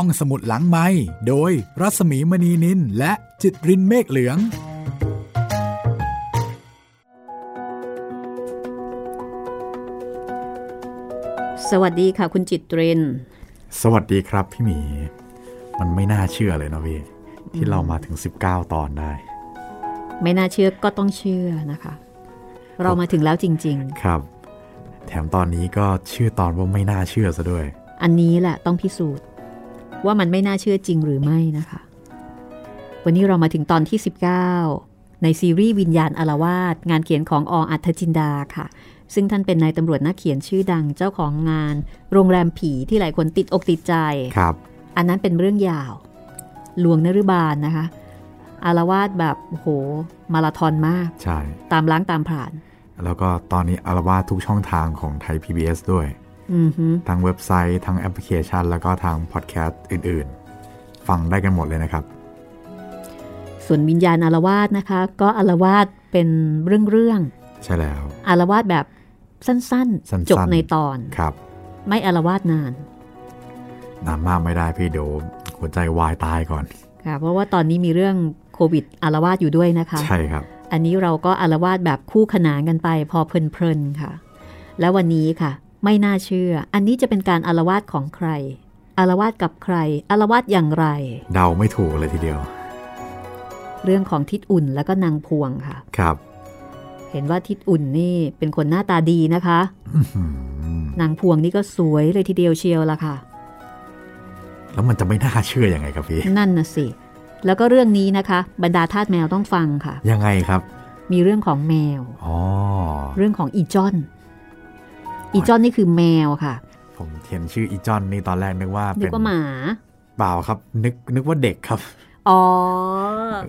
ห้องสมุดหลังไม้โดยรัสมีมณีนินและจิตรินเมฆเหลือง สวัสดีค่ะคุณจิตริน สวัสดีครับพี่หมี มันไม่น่าเชื่อเลยนะพี่ที่เรามาถึง 19 ตอนได้ ไม่น่าเชื่อก็ต้องเชื่อนะคะ เรามาถึงแล้วจริงครับ แถมตอนนี้ก็ชื่อตอนว่าไม่น่าเชื่อซะด้วยๆอันนี้แหละต้องพิสูจน์ ว่ามันไม่น่าเชื่อจริงหรือไม่นะคะ วันนี้เรามาถึงตอนที่ 19 ในซีรีส์วิญญาณอารวาสงานเขียนของออัธจินดาค่ะ ซึ่งท่านเป็นนายตำรวจนักเขียนชื่อดังเจ้าของงาน โรงแรมผีที่หลายคนติดอกติดใจครับ อันนั้นเป็นเรื่องยาวลวงนรุบาลนะคะอารวาสแบบโอ้โหมาราธอนมากใช่ตามล้างตามผ่าน แล้วก็ตอนนี้อารวาสทุกช่องทางของไทย PBS ด้วย อือฮึทั้งเว็บไซต์ทั้งแอปพลิเคชัน แล้วก็ทางพอดแคสต์อื่น ๆ ฟังได้กันหมดเลยนะครับ ส่วนวิญญาณอารวาสนะคะ ก็อารวาสเป็นเรื่องใช่แล้วๆอารวาสแบบสั้นสั้นๆๆจบในตอนครับ ไม่อารวาสนานนานมากไม่ได้พี่เดี๋ยวหัวใจวายตายก่อนค่ะเพราะว่าตอนนี้มีเรื่องโควิดอารวาสอยู่ด้วยนะคะ ใช่ครับ อันนี้เราก็อารวาสแบบคู่ขนานกันไปพอเพลินๆค่ะ แล้ววันนี้ค่ะ ไม่น่าเชื่อ อันนี้จะเป็นการอารวาสของใคร อารวาสกับใคร อารวาสอย่างไร เดาไม่ถูกเลยทีเดียว เรื่องของทิดอุ่นแล้วก็นางพวงค่ะ ครับ เห็นว่าทิดอุ่นนี่เป็นคนหน้าตาดีนะคะอื้อหือนางพวงนี่ก็สวยเลยทีเดียวเชียวละค่ะ แล้วมันจะไม่น่าเชื่ออยังไงครับพี่ นั่นน่ะสิ แล้วก็เรื่องนี้นะคะ บรรดาทาสแมวต้องฟังค่ะ ยังไงครับ มีเรื่องของแมวอ๋อเรื่องของอีจอน อีจอนนี่คือแมวค่ะ ผมเห็นชื่ออีจอนนี่ตอนแรกนึกว่านึเป็กนว่าหมาเปล่าครับ นึกนึกว่าเด็กครับ อ๋อ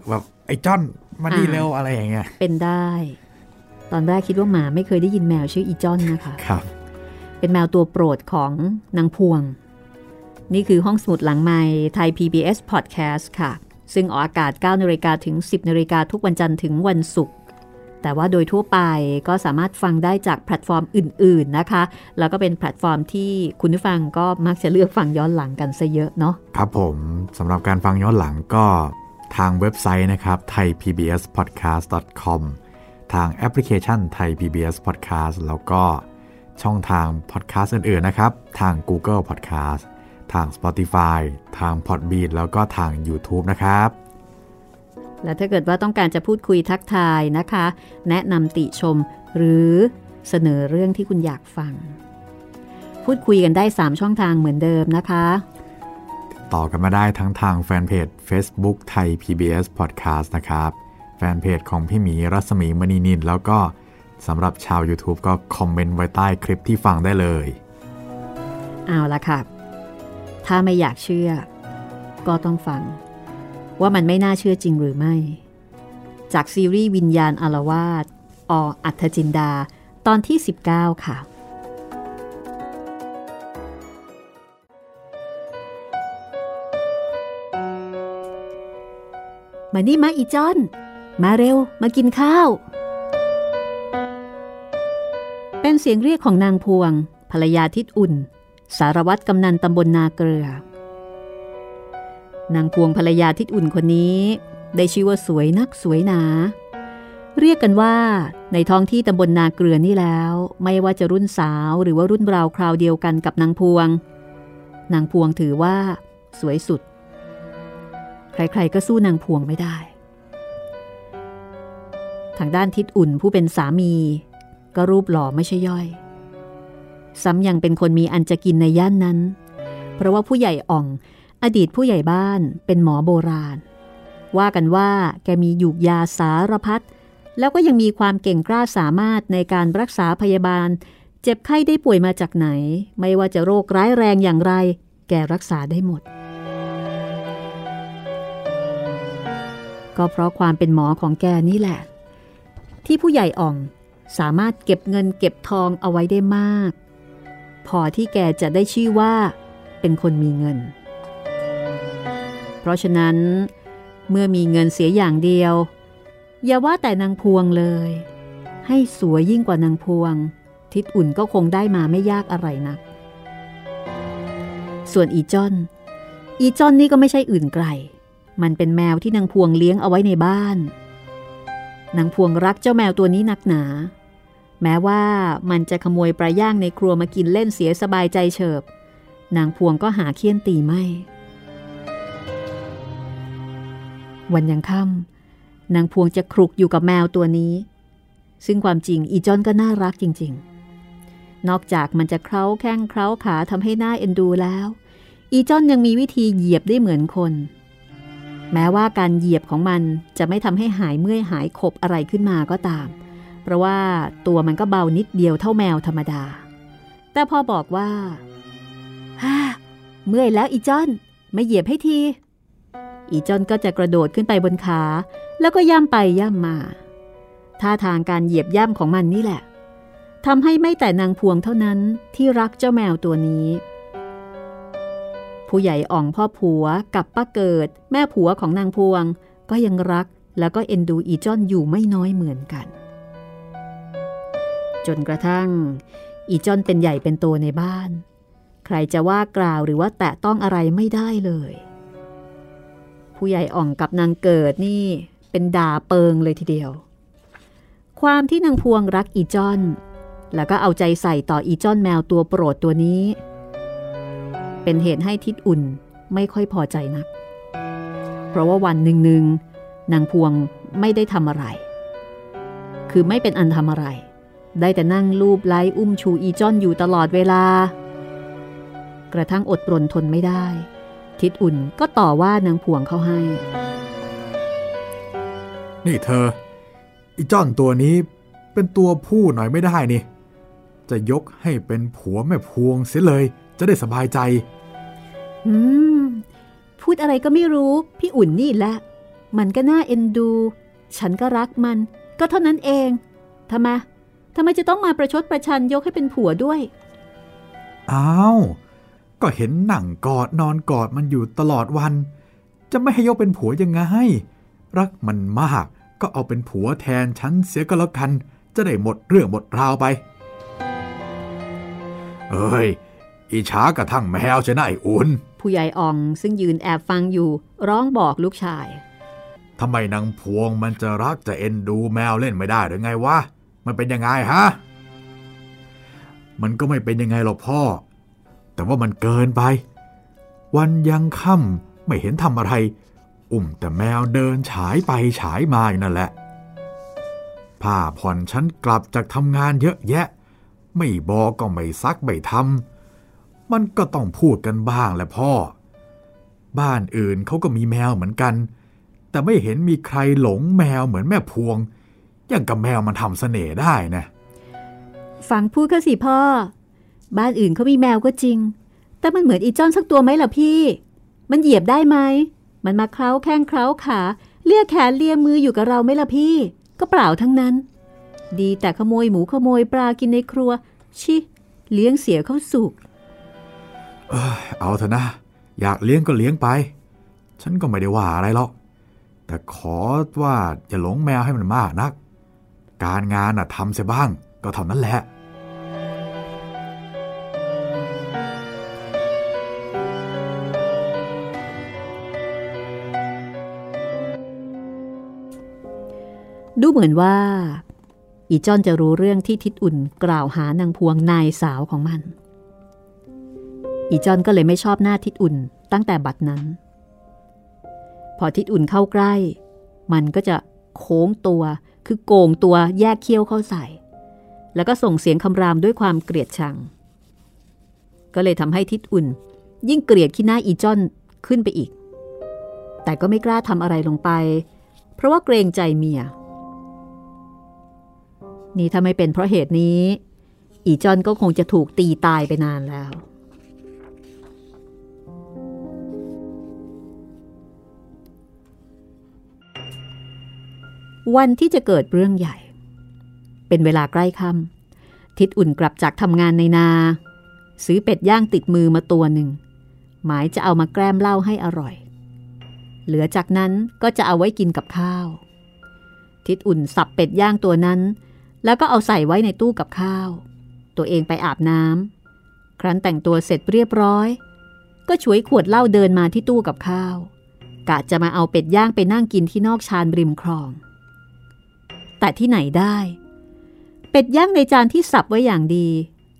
แบบไอ้จอนมาดีอ่าเร็วอะไรอย่างเงี้ยเป็นได้ ตอนแรกคิดว่าหมาไม่เคยได้ยินแมวชื่ออีจอนนะคะครับ เป็นแมวตัวโปรดของนางพวง นี่คือห้องสมุดหลังไม้ไทย PBS Podcast ค่ะ ซึ่งออกอากาศ9นาฬิกาถึง 10นาฬิกาทุกวันจันทร์ถึงวันศุกร์ แต่ว่าโดยทั่วไปก็สามารถฟังได้จากแพลตฟอร์มอื่น ๆนะคะ แล้วก็เป็นแพลตฟอร์มที่คุณผู้ฟังก็มักจะเลือกฟังย้อนหลังกันซะเยอะเนาะครับผมสำหรับการฟังย้อนหลังก็ทางเว็บไซต์นะครับ thaipbspodcast.com ทางแอปพลิเคชัน Thai PBS Podcast แล้วก็ช่องทางพอดแคสต์อื่น ๆ นะครับ ทาง Google Podcast ทาง Spotify ทาง Podbean แล้วก็ทาง YouTube นะครับ และถ้าเกิดว่าต้องการจะพูดคุยทักทายนะคะ แนะนำติชมหรือเสนอเรื่องที่คุณอยากฟัง พูดคุยกันได้ 3 ช่องทางเหมือนเดิมนะคะต่อกันมาได้ทั้งทางแฟนเพจ Facebook ไทย PBS Podcast นะครับ แฟนเพจของพี่หมีรัศมีมณีนิน แล้วก็สำหรับชาว YouTube ก็คอมเมนต์ไว้ใต้คลิปที่ฟังได้เลย เอาละค่ะ ถ้าไม่อยากเชื่อ ก็ต้องฟัง ว่ามันไม่น่าเชื่อจริงหรือไม่ จากซีรีส์วิญญาณอารวาสออัธจินดา ตอนที่ 19 ค่ะ มานี่มาอีจอน มาเร็ว มากินข้าว เป็นเสียงเรียกของนางพวง ภรรยาทิดอุ่น สารวัตรกำนันตำบลนาเกลือ นางพวงภรรยาทิดอุ่นคนนี้ ได้ชื่อว่าสวยนักสวยหนา เรียกกันว่า ในท้องที่ตำบลนาเกลือนี่แล้ว ไม่ว่าจะรุ่นสาวหรือว่ารุ่นราวคราวเดียวกันกับนางพวง นางพวงถือว่า สวยสุด ใครๆก็สู้นางพวงไม่ได้ ทางด้านทิดอุ่นผู้เป็นสามี ก็รูปหล่อไม่ใช่ย่อย ซ้ำยังเป็นคนมีอันจะกินในย่านนั้น เพราะว่าผู้ใหญ่อ่อง อดีตผู้ใหญ่บ้านเป็นหมอโบราณ ว่ากันว่าแกมีหยูกยาสารพัดแล้วก็ยังมีความเก่งกล้าสามารถในการรักษาพยาบาล เจ็บไข้ได้ป่วยมาจากไหน ไม่ว่าจะโรคร้ายแรงอย่างไร แกรักษาได้หมด ก็เพราะความเป็นหมอของแกนี่แหละ ที่ผู้ใหญ่อ่องสามารถเก็บเงินเก็บทองเอาไว้ได้มาก พอที่แกจะได้ชื่อว่า เป็นคนมีเงิน ราะฉะนั้น เมื่อมีเงินเสียอย่างเดียว อย่าว่าแต่นางพวงเลย ให้สวยยิ่งกว่านางพวง ทิดอุ่นก็คงได้มาไม่ยากอะไรนัก ส่วนอีจอน อีจอนนี่ก็ไม่ใช่อื่นไกล มันเป็นแมวที่นางพวงเลี้ยงเอาไว้ในบ้านนางพวงรักเจ้าแมวตัวนี้นักหนา แม้ว่ามันจะขโมยปลาย่างในครัวมากินเล่นเสียสบายใจเฉิบ นางพวงก็หาเคี่ยนตีไม่ วันยังค่ำนางพวงจะครุกอยู่กับแมวตัวนี้ ซึ่งความจริงอีจอนก็น่ารักจริง ๆ นอกจากมันจะเคล้าแข้งเคล้าขาทำให้หน้าเอ็นดูแล้ว อีจอนยังมีวิธีเหยียบได้เหมือนคน แม้ว่าการเหยียบของมันจะไม่ทำให้หายเมื่อยหายขบอะไรขึ้นมาก็ตาม เพราะว่าตัวมันก็เบานิดเดียวเท่าแมวธรรมดา แต่พอบอกว่าฮ่าเมื่อยแล้วอีจอนไม่เหยียบให้ที อีจอนก็จะกระโดดขึ้นไปบนขา แล้วก็ย่ำไปย่ำมา ท่าทางการเหยียบย่ำของมันนี่แหละทำให้ไม่แต่นางพวงเท่านั้นที่รักเจ้าแมวตัวนี้ ผู้ใหญ่อ่องพ่อผัวกับป้าเกิด แม่ผัวของนางพวง ก็ยังรักแล้วก็เอ็นดูอีจอนอยู่ไม่น้อยเหมือนกัน จนกระทั่ง อีจอนเป็นใหญ่เป็นโตในบ้าน ใครจะว่ากล่าวหรือว่าแตะต้องอะไรไม่ได้เลย ผู้ใหญ่อ่องกับนางเกิดนี่เป็นด่าเปิงเลยทีเดียว ความที่นางพวงรักอีจอน แล้วก็เอาใจใส่ต่ออีจอนแมวตัวโปรดตัวนี้ เป็นเหตุให้ทิดอุ่นไม่ค่อยพอใจนัก เพราะว่าวันหนึ่งหนึ่งนางพวงไม่ได้ทำอะไร คือไม่เป็นอันทำอะไร ได้แต่นั่งลูบไล้อุ้มชูอีจอนอยู่ตลอดเวลา กระทั่งอดปรนทนไม่ได้ ทิดอุ่นก็ต่อว่านางพวงเขาให้ นี่เธออีจ้อนตัวนี้เป็นตัวผู้หน่อยไม่ได้นี่ จะยกให้เป็นผัวแม่พวงเสียเลย จะได้สบายใจ อืม พูดอะไรก็ไม่รู้ พี่อุ่นนี่แหละ มันก็น่าเอ็นดู ฉันก็รักมัน ก็เท่านั้นเองทำไมทำไมจะต้องมาประชดประชันยกให้เป็นผัวด้วย อ้าว ก็เห็นหนังกอดนอนกอดมันอยู่ตลอดวัน จะไม่ให้ยกเป็นผัวยังไง รักมันมากก็เอาเป็นผัวแทนฉันเสียก็แล้วกัน จะได้หมดเรื่องหมดราวไป เอ้ย อีช้ากระทั่งแมวจะน่าไอ้อุ่น ผู้ใหญ่อ่องซึ่งยืนแอบฟังอยู่ร้องบอกลูกชายทำไมนางพวงมันจะรักจะเอ็นดูแมวเล่นไม่ได้หรือไงวะ มันเป็นยังไงฮะ มันก็ไม่เป็นยังไงหรอกพ่อ แต่ว่ามันเกินไป วันยังค่ำไม่เห็นทำอะไร อุ้มแต่แมวเดินฉายไปฉายมาอยู่นั่นแหละผ้าผ่อนฉันกลับจากทำงานเยอะแยะ ไม่บอกก็ไม่ซักไม่ทำมันก็ต้องพูดกันบ้างแหละพ่อ บ้านอื่นเขาก็มีแมวเหมือนกัน แต่ไม่เห็นมีใครหลงแมวเหมือนแม่พวง อย่างกับแมวมันทำเสน่ห์ได้นะ ฟังพูดก็สิพ่อ บ้านอื่นเขามีแมวก็จริง แต่มันเหมือนอีจ้อนสักตัวไหมล่ะพี่ มันเหยียบได้ไหม มันมาเคล้าแข้งเคล้าขาเลียแขนเลียมืออยู่กับเราไหมล่ะพี่ ก็เปล่าทั้งนั้น ดีแต่ขโมยหมูขโมยปลากินในครัว ชิ เลี้ยงเสียเข้าสุกเอ้ยเอาเถอะนะ อยากเลี้ยงก็เลี้ยงไป ฉันก็ไม่ได้ว่าอะไรหรอก แต่ขอว่าอย่าหลงแมวให้มันมากนัก การงานน่ะทำเสียบ้าง ก็เท่านั้นแหละ ดูเหมือนว่า อีจอนจะรู้เรื่องที่ทิดอุ่นกล่าวหานางพวงนายสาวของมัน อีจอนก็เลยไม่ชอบหน้าทิดอุ่นตั้งแต่บัดนั้น พอทิดอุ่นเข้าใกล้ มันก็จะโค้งตัวคือโกงตัวแยกเขี้ยวเข้าใส่ แล้วก็ส่งเสียงคำรามด้วยความเกลียดชัง ก็เลยทำให้ทิดอุ่น ยิ่งเกลียดขี้หน้าอีจอนขึ้นไปอีก แต่ก็ไม่กล้าทำอะไรลงไป เพราะว่าเกรงใจเมีย นี่ถ้าไม่เป็นเพราะเหตุนี้ อีจอนก็คงจะถูกตีตายไปนานแล้ว วันที่จะเกิดเรื่องใหญ่ เป็นเวลาใกล้ค่ำทิดอุ่นกลับจากทำงานในนา ซื้อเป็ดย่างติดมือมาตัวหนึ่ง หมายจะเอามาแกล้มเหล้าให้อร่อย เหลือจากนั้นก็จะเอาไว้กินกับข้าวทิดอุ่นสับเป็ดย่างตัวนั้น แล้วก็เอาใส่ไว้ในตู้กับข้าว ตัวเองไปอาบน้ำครั้นแต่งตัวเสร็จเรียบร้อย ก็ฉวยขวดเหล้าเดินมาที่ตู้กับข้าว กะจะมาเอาเป็ดย่างไปนั่งกินที่นอกชานริมคลอง แต่ที่ไหนได้ เป็ดย่างในจานที่สับไว้อย่างดี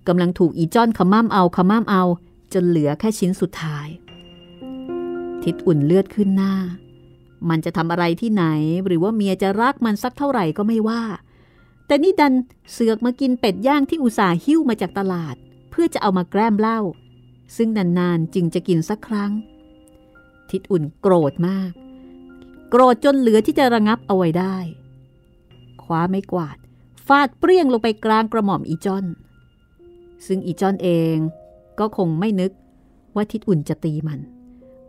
กำลังถูกอีจ้อนขม้ำเอาขม้ำเอาจนเหลือแค่ชิ้นสุดท้าย ทิดอุ่นเลือดขึ้นหน้า มันจะทำอะไรที่ไหนหรือว่าเมียจะรักมันสักเท่าไหร่ก็ไม่ว่า แต่นี่ดันเสือกมากินเป็ดย่างที่อุตส่าห์หิ้วมาจากตลาด เพื่อจะเอามาแกล้มเหล้าซึ่งนานๆจึงจะกินสักครั้ง ทิดอุ่นโกรธมาก โกรธจนเหลือที่จะระงับเอาไว้ได้ คว้าไม่กวาด ฟาดเปรี้ยงลงไปกลางกระหม่อมอีจอน ซึ่งอีจอนเองก็คงไม่นึกว่าทิดอุ่นจะตีมัน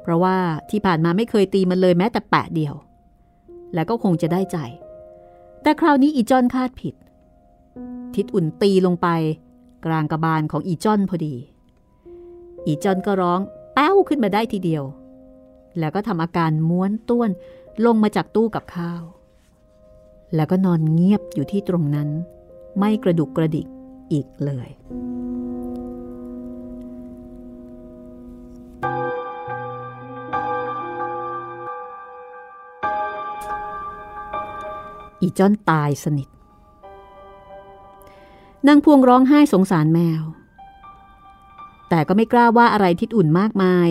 เพราะว่าที่ผ่านมาไม่เคยตีมันเลยแม้แต่แปะเดียว และก็คงจะได้ใจ แต่คราวนี้อีจอนคาดผิด ทิดอุ่นตีลงไป กลางกระบาลของอีจอนพอดี อีจอนก็ร้องแป้วขึ้นมาได้ทีเดียว แล้วก็ทำอาการม้วนต้วนลงมาจากตู้กับข้าว แล้วก็นอนเงียบอยู่ที่ตรงนั้น ไม่กระดุกกระดิกอีกเลย อีจอนตายสนิทนางพวงร้องไห้สงสารแมว แต่ก็ไม่กล้าว่าอะไรทิดอุ่นมากมาย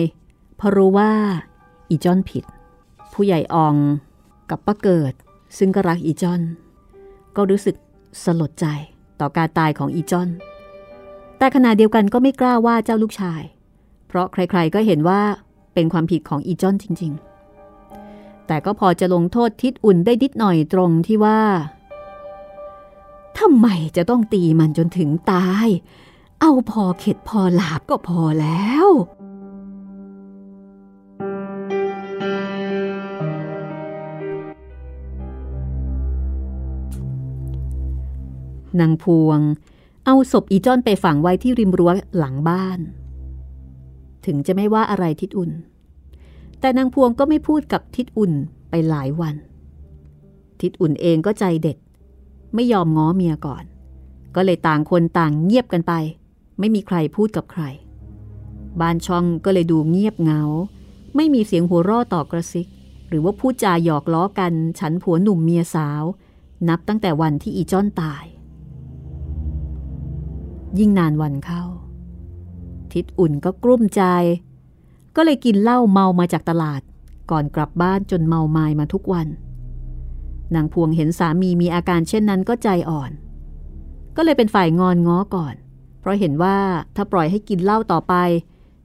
เพราะรู้ว่าอีจอนผิด ผู้ใหญ่อองกับป้าเกิด ซึ่งก็รักอีจอน ก็รู้สึกสลดใจต่อการตายของอีจอน แต่ขณะเดียวกันก็ไม่กล้าว่าเจ้าลูกชาย เพราะใครๆก็เห็นว่าเป็นความผิดของอีจอนจริง ๆ แต่ก็พอจะลงโทษทิดอุ่นได้นิดหน่อยตรงที่ว่าทำไมจะต้องตีมันจนถึงตาย เอาพอเข็ดพอหลาบก็พอแล้วนางพวง เอาศพอีจ้อนไปฝังไว้ที่ริมรั้วหลังบ้าน ถึงจะไม่ว่าอะไรทิดอุ่น แต่นางพวงก็ไม่พูดกับทิดอุ่นไปหลายวัน ทิดอุ่นเองก็ใจเด็ด ไม่ยอมง้อเมียก่อน ก็เลยต่างคนต่างเงียบกันไป ไม่มีใครพูดกับใคร บ้านช่องก็เลยดูเงียบเงา ไม่มีเสียงหัวราะต่อกระซิก หรือว่าพูดจาหยอกล้อกัน ฉันผัวหนุ่มเมียสาว นับตั้งแต่วันที่อีจ้อนตาย ยิ่งนานวันเข้า ทิดอุ่นก็กลุ้มใจ ก็เลยกินเหล้าเมามาจากตลาด ก่อนกลับบ้านจนเมาไมายมาทุกวัน นางพวงเห็นสามีมีอาการเช่นนั้นก็ใจอ่อน ก็เลยเป็นฝ่ายงอนง้อก่อน เพราะเห็นว่าถ้าปล่อยให้กินเหล้าต่อไป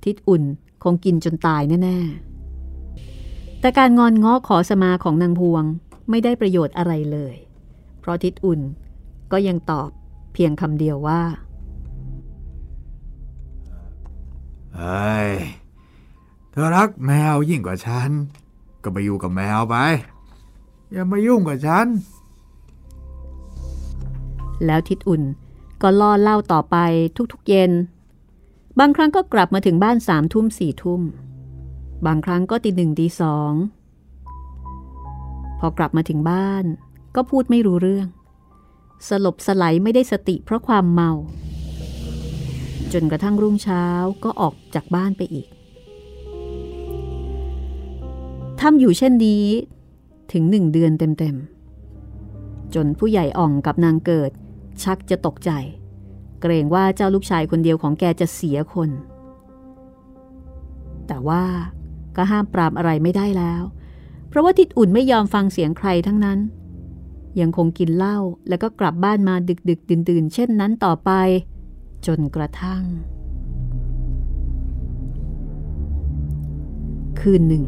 ทิดอุ่นคงกินจนตายแน่ๆ แต่การงอนง้อขอสมาของนางพวงไม่ได้ประโยชน์อะไรเลย เพราะทิดอุ่นก็ยังตอบเพียงคำเดียวว่าเฮ้ย เธอรักแมวยิ่งกว่าฉัน ก็ไปอยู่กับแมวไป อย่ามายุ่งกับฉัน แล้วทิดอุ่นก็ล่อเล่าต่อไปทุกๆเย็น บางครั้งก็กลับมาถึงบ้านสามทุ่มสี่ทุ่ม บางครั้งก็ตีหนึ่งตีสอง พอกลับมาถึงบ้าน ก็พูดไม่รู้เรื่อง สลบสไลไม่ได้สติเพราะความเมา จนกระทั่งรุ่งเช้าก็ออกจากบ้านไปอีก ทำอยู่เช่นนี้ถึงหนึ่งเดือนเต็มๆ จนผู้ใหญ่อ่องกับนางเกิด ชักจะตกใจ เกรงว่าเจ้าลูกชายคนเดียวของแกจะเสียคน แต่ว่าก็ห้ามปรามอะไรไม่ได้แล้ว เพราะว่าทิดอุ่นไม่ยอมฟังเสียงใครทั้งนั้น ยังคงกินเหล้าแล้วก็กลับบ้านมาดึกดึกดื่นดื่นเช่นนั้นต่อไป จนกระทั่ง คืนหนึ่ง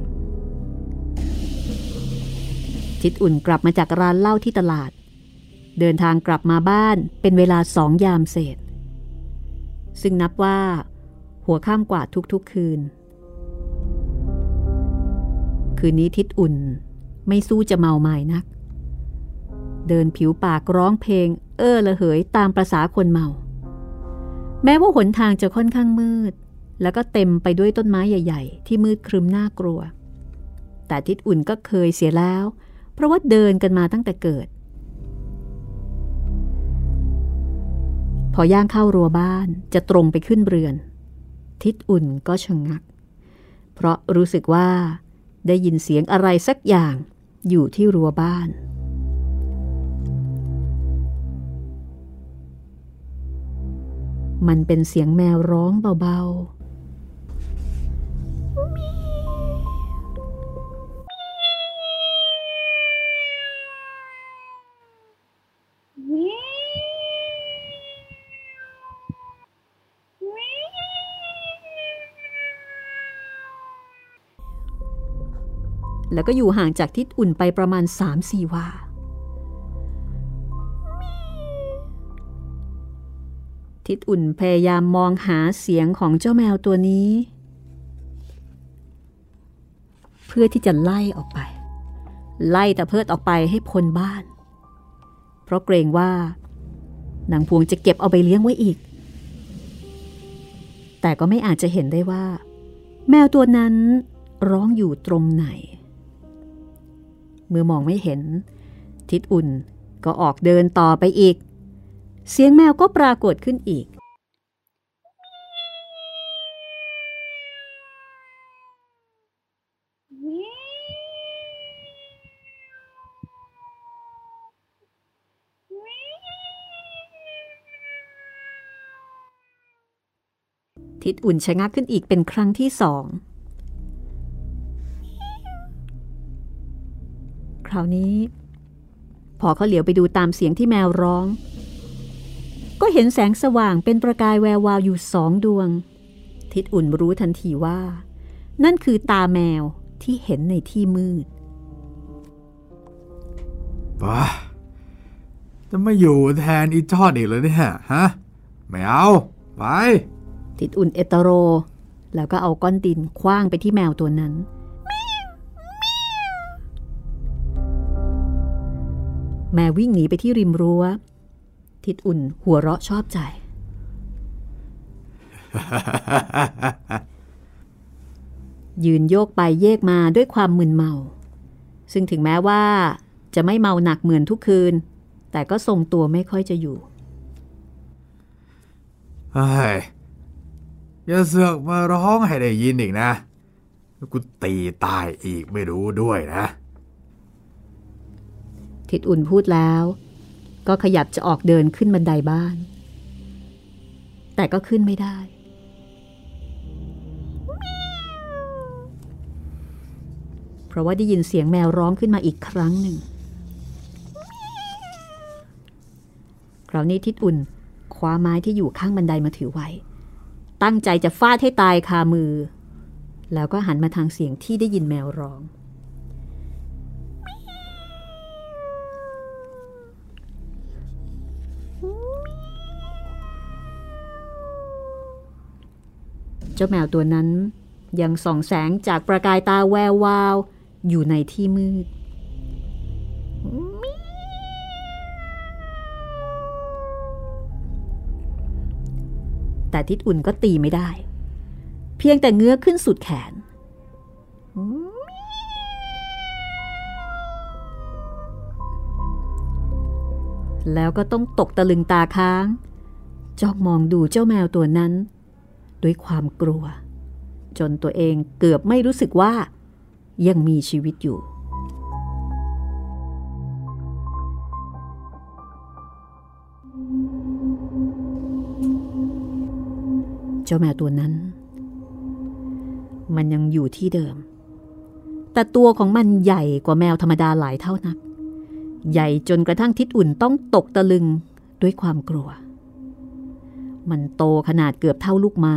ทิดอุ่นกลับมาจากร้านเหล้าที่ตลาด เดินทางกลับมาบ้านเป็นเวลาสองยามเศษ ซึ่งนับว่า หัวข้ามกว่าทุกๆคืน คืนนี้ทิดอุ่นไม่สู้จะเมาไม้นัก เดินผิวปากร้องเพลง เอ้อละเหยตามประษาคนเมา แม้ว่าหนทางจะค่อนข้างมืด แล้วก็เต็มไปด้วยต้นไม้ใหญ่ ๆ ที่มืดครึมน่ากลัวแต่ทิดอุ่นก็เคยเสียแล้ว เพราะว่าเดินกันมาตั้งแต่เกิด พอย่างเข้ารั้วบ้านจะตรงไปขึ้นเรือน ทิดอุ่นก็ชะงงัก เพราะรู้สึกว่าได้ยินเสียงอะไรสักอย่างอยู่ที่รั้วบ้าน มันเป็นเสียงแมวร้องเบา แล้วก็อยู่ห่างจากทิศอุ่นไปประมาณสามสี่วา ทิศอุ่นพยายามมองหาเสียงของเจ้าแมวตัวนี้ เพื่อที่จะไล่ออกไป ไล่ตะเพิดออกไปให้พ้นบ้าน เพราะเกรงว่านางพวงจะเก็บเอาไปเลี้ยงไว้อีก แต่ก็ไม่อาจจะเห็นได้ว่า แมวตัวนั้นร้องอยู่ตรงไหน เมื่อมองไม่เห็น ทิดอุ่นก็ออกเดินต่อไปอีก เสียงแมวก็ปรากฏขึ้นอีก ทิดอุ่นชะงักขึ้นอีกเป็นครั้งที่สอง คราวนี้ พอเขาเหลียวไปดูตามเสียงที่แมวร้อง ก็เห็นแสงสว่างเป็นประกายแวววาวอยู่สองดวง ทิดอุ่นรู้ทันทีว่า นั่นคือตาแมวที่เห็นในที่มืดป้าจะไม่อยู่แทนอีจอดอีกเลยเนี่ยฮะไม่เอาไป ทิดอุ่นเอตโร แล้วก็เอาก้อนดินคว้างไปที่แมวตัวนั้น แม่วิ่งหนีไปที่ริมรั้ว ทิดอุ่นหัวเราะชอบใจ ยืนโยกไปเยกมาด้วยความมึนเมา ซึ่งถึงแม้ว่าจะไม่เมาหนักเหมือนทุกคืน แต่ก็ทรงตัวไม่ค่อยจะอยู่เฮ้ยอย่าเสือกมาร้องให้ได้ยินอีกนะ กูตีตายอีกไม่รู้ด้วยนะ ทิดอุ่นพูดแล้ว ก็ขยับจะออกเดินขึ้นบันไดบ้าน แต่ก็ขึ้นไม่ได้ เพราะว่าได้ยินเสียงแมวร้องขึ้นมาอีกครั้งหนึ่งคราวนี้ทิดอุ่นคว้าไม้ที่อยู่ข้างบันไดมาถือไว้ ตั้งใจจะฟาดให้ตายคามือ แล้วก็หันมาทางเสียงที่ได้ยินแมวร้อง เจ้าแมวตัวนั้น ยังส่องแสงจากประกายตาแวววาว อยู่ในที่มืด แต่ทิดอุ่นก็ตีไม่ได้ เพียงแต่เงื้อขึ้นสุดแขน แล้วก็ต้องตกตะลึงตาค้าง จ้องมองดูเจ้าแมวตัวนั้น ด้วยความกลัว จนตัวเองเกือบไม่รู้สึกว่า ยังมีชีวิตอยู่ เจ้าแมวตัวนั้น มันยังอยู่ที่เดิม แต่ตัวของมันใหญ่กว่าแมวธรรมดาหลายเท่านัก ใหญ่จนกระทั่งทิดอุ่นต้องตกตะลึงด้วยความกลัว มันโตขนาดเกือบเท่าลูกมา้า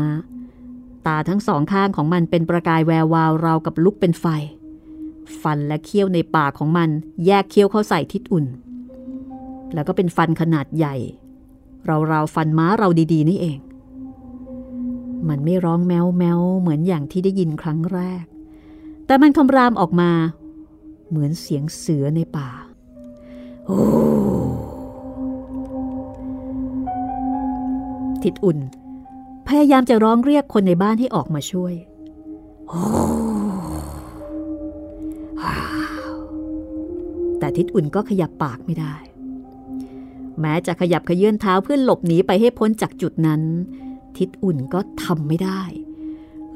ตาทั้งสองข้างของมันเป็นประกายแวววาวราวกับลุกเป็นไฟ ฟันและเขี้ยวในปากของมันแยกเขี้ยวเข้าใส่ทิศอุ่น แล้วก็เป็นฟันขนาดใหญ่ เราวๆฟันม้าเราดีๆ นี่เอง มันไม่ร้องแมวแมวเหมือนอย่างที่ได้ยินครั้งแรก แต่มันคำรามออกมา เหมือนเสียงเสือในป่า โอ้ ทิดอุ่น พยายามจะร้องเรียกคนในบ้านให้ออกมาช่วย แต่ทิดอุ่นก็ขยับปากไม่ได้ แม้จะขยับขยื่นเท้าเพื่อหลบหนีไปให้พ้นจากจุดนั้น ทิดอุ่นก็ทำไม่ได้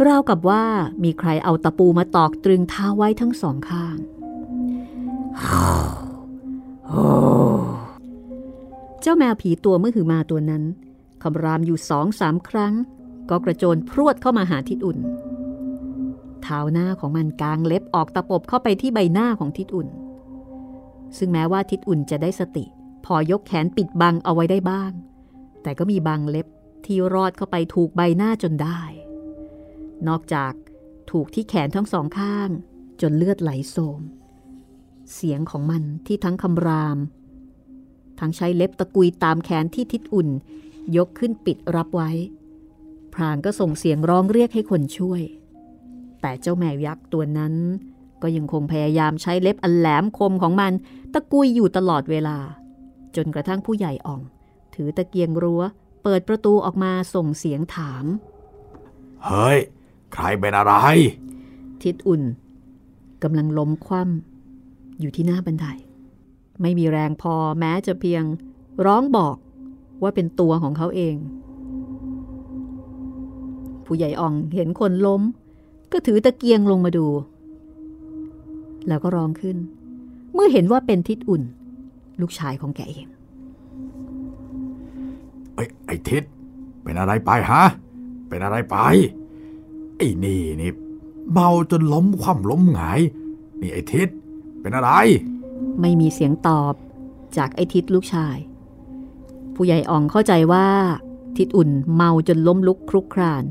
ราวกับว่ามีใครเอาตะปูมาตอกตรึงเท้าไว้ทั้งสองข้าง เจ้าแมวผีตัวเมื่อหือมาตัวนั้น คำรามอยู่สองสามครั้ง ก็กระโจนพรวดเข้ามาหาทิดอุ่นเท้าหน้าของมันกางเล็บออกตะปบเข้าไปที่ใบหน้าของทิดอุ่น ซึ่งแม้ว่าทิดอุ่นจะได้สติ พอยกแขนปิดบังเอาไว้ได้บ้าง แต่ก็มีบางเล็บที่รอดเข้าไปถูกใบหน้าจนได้ นอกจากถูกที่แขนทั้งสองข้าง จนเลือดไหลโสม เสียงของมันที่ทั้งคำราม ทั้งใช้เล็บตะกุยตามแขนที่ทิดอุ่น ยกขึ้นปิดรับไว้ พรางก็ส่งเสียงร้องเรียกให้คนช่วย แต่เจ้าแมวยักษ์ตัวนั้น ก็ยังคงพยายามใช้เล็บอันแหลมคมของมัน ตะกุยอยู่ตลอดเวลา จนกระทั่งผู้ใหญ่อ่อง ถือตะเกียงรั้ว เปิดประตูออกมาส่งเสียงถาม เฮ้ย ใครเป็นอะไร ทิดอุ่นกำลังล้มคว่ำอยู่ที่หน้าบันได ไม่มีแรงพอแม้จะเพียง ร้องบอก ว่าเป็นตัวของเขาเอง ผู้ใหญ่อ่องเห็นคนล้ม ก็ถือตะเกียงลงมาดู แล้วก็ร้องขึ้น เมื่อเห็นว่าเป็นทิดอุ่น ลูกชายของแกเองเอ้ยไอ้ทิศเป็นอะไรไปฮะ เป็นอะไรไป ไอ้นี่นี่เมาจนล้มคว่ำล้มหงาย นี่ไอ้ทิศเป็นอะไร ไม่มีเสียงตอบจากไอ้ทิศลูกชาย ผู้ใหญ่อ่องเข้าใจว่า ทิศอุ่นเมาจนล้มลุกคลุกคราน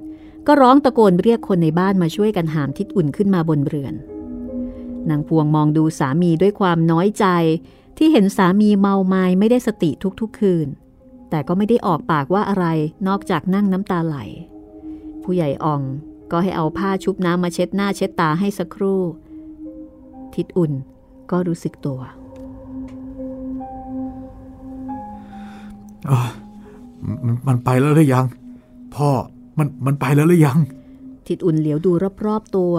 ก็ร้องตะโกนเรียกคนในบ้านมาช่วยกันหามทิศอุ่นขึ้นมาบนเรือนนางพวงมองดูสามีด้วยความน้อยใจ ที่เห็นสามีเมาไม้ไม่ได้สติทุกๆคืน แต่ก็ไม่ได้ออกปากว่าอะไรนอกจากนั่งน้ำตาไหล ผู้ใหญ่อ่องก็ให้เอาผ้าชุบน้ำมาเช็ดหน้าเช็ดตาให้สักครู่ ทิศอุ่นก็รู้สึกตัว มันมันไปแล้วหรือยัง พ่อมันมันไปแล้วหรือยัง ทิดอุ่นเหลียวดูรอบๆตัว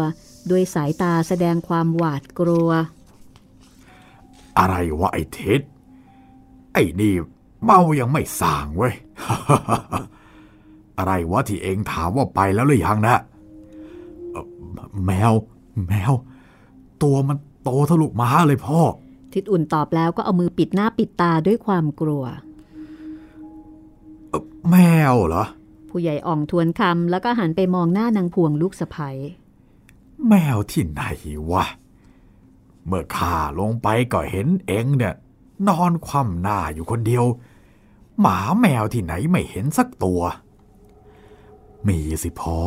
ด้วยสายตาแสดงความหวาดกลัว อะไรวะไอ้ทิศไอ้นี่เมายังไม่ส่างเว้ย อะไรวะที่เองถามว่าไปแล้วหรือยังนะเอ่อแมว แมว ตัวมันโตเท่าลูกม้าเลยพ่อ ทิดอุ่นตอบแล้วก็เอามือปิดหน้าปิดตาด้วยความกลัว แมวเหรอ ผู้ใหญ่อ่องทวนคำแล้วก็หันไปมองหน้านางพวงลูกสะใภ้แมวที่ไหนวะ เมื่อข้าลงไปก็เห็นเองเนี่ย นอนคว่ำหน้าอยู่คนเดียว หมาแมวที่ไหนไม่เห็นสักตัว มีสิพ่อ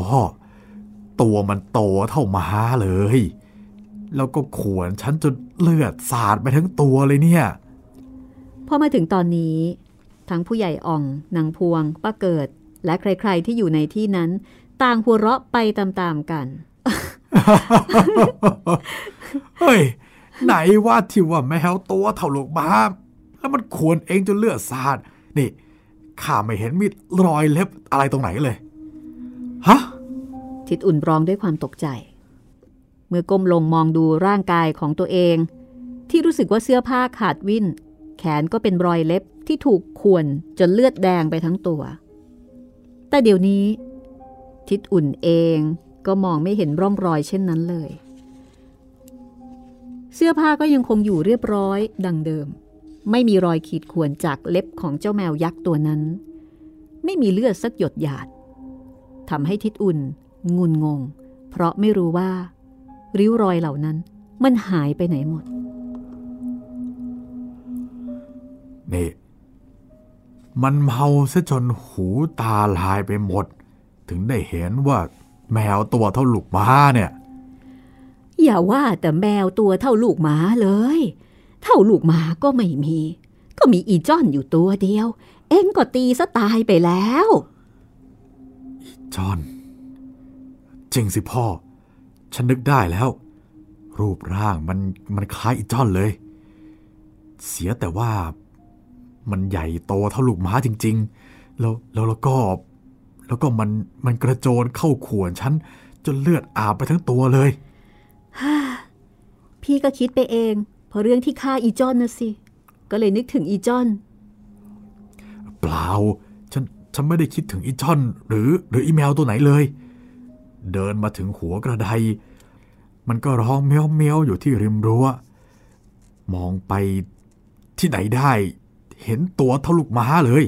ตัวมันโตเท่าหมาเลย แล้วก็ขวนฉันจนเลือดสาดไปทั้งตัวเลยเนี่ย พอมาถึงตอนนี้ ทั้งผู้ใหญ่อ่องนางพวงป้าเกิด และใครๆที่อยู่ในที่นั้น ต่างหัวเราะไปตามๆกันเฮ้ย ไหนว่าที่ว่าแมวตัวเท่าลูกม้าแล้วมันขวนเองจนเลือดสาดนี่ข้าไม่เห็นมีรอยเล็บอะไรตรงไหนเลย ฮะ ทิดอุ่นร้องด้วยความตกใจ เมื่อก้มลงมองดูร่างกายของตัวเอง ที่รู้สึกว่าเสื้อผ้าขาดวิ่น แขนก็เป็นรอยเล็บที่ถูกข่วนจนเลือดแดงไปทั้งตัว แต่เดี๋ยวนี้ ทิดอุ่นเองก็มองไม่เห็นร่องรอยเช่นนั้นเลย เสื้อผ้าก็ยังคงอยู่เรียบร้อยดังเดิม ไม่มีรอยขีดข่วนจากเล็บของเจ้าแมวยักษ์ตัวนั้น ไม่มีเลือดสักหยดหยาดทำให้ทิดอุ่นงุนงง เพราะไม่รู้ว่า ริ้วรอยเหล่านั้นมันหายไปไหนหมด นี่ มันเมาซะจนหูตาลายไปหมด ถึงได้เห็นว่าแมวตัวเท่าลูกม้าเนี่ย อย่าว่าแต่แมวตัวเท่าลูกหมาเลย เท่าลูกหมาก็ไม่มี ก็มีอีจ้อนอยู่ตัวเดียว เอ็งก็ตีซะตายไปแล้วจอนจริงสิพ่อ ฉันนึกได้แล้ว รูปร่างมันมันคล้ายอีจอนเลย เสียแต่ว่า มันใหญ่โตเท่าลูกม้าจริง ๆ แล้วแล้วแล้วก็ แล้วก็มันมันกระโจนเข้าข่วนฉันจนเลือดอาบไปทั้งตัวเลย พี่ก็คิดไปเอง เพราะเรื่องที่ฆ่าอีจอนนะสิ ก็เลยนึกถึงอีจอน เปล่า ฉันฉันไม่ได้คิดถึงอีจอน หรือหรืออีแมวตัวไหนเลย เดินมาถึงหัวกระได มันก็ร้องเมียวเมียวอยู่ที่ริมรั้ว มองไปที่ไหนได้ เห็นตัวเท่าลูกม้าเลย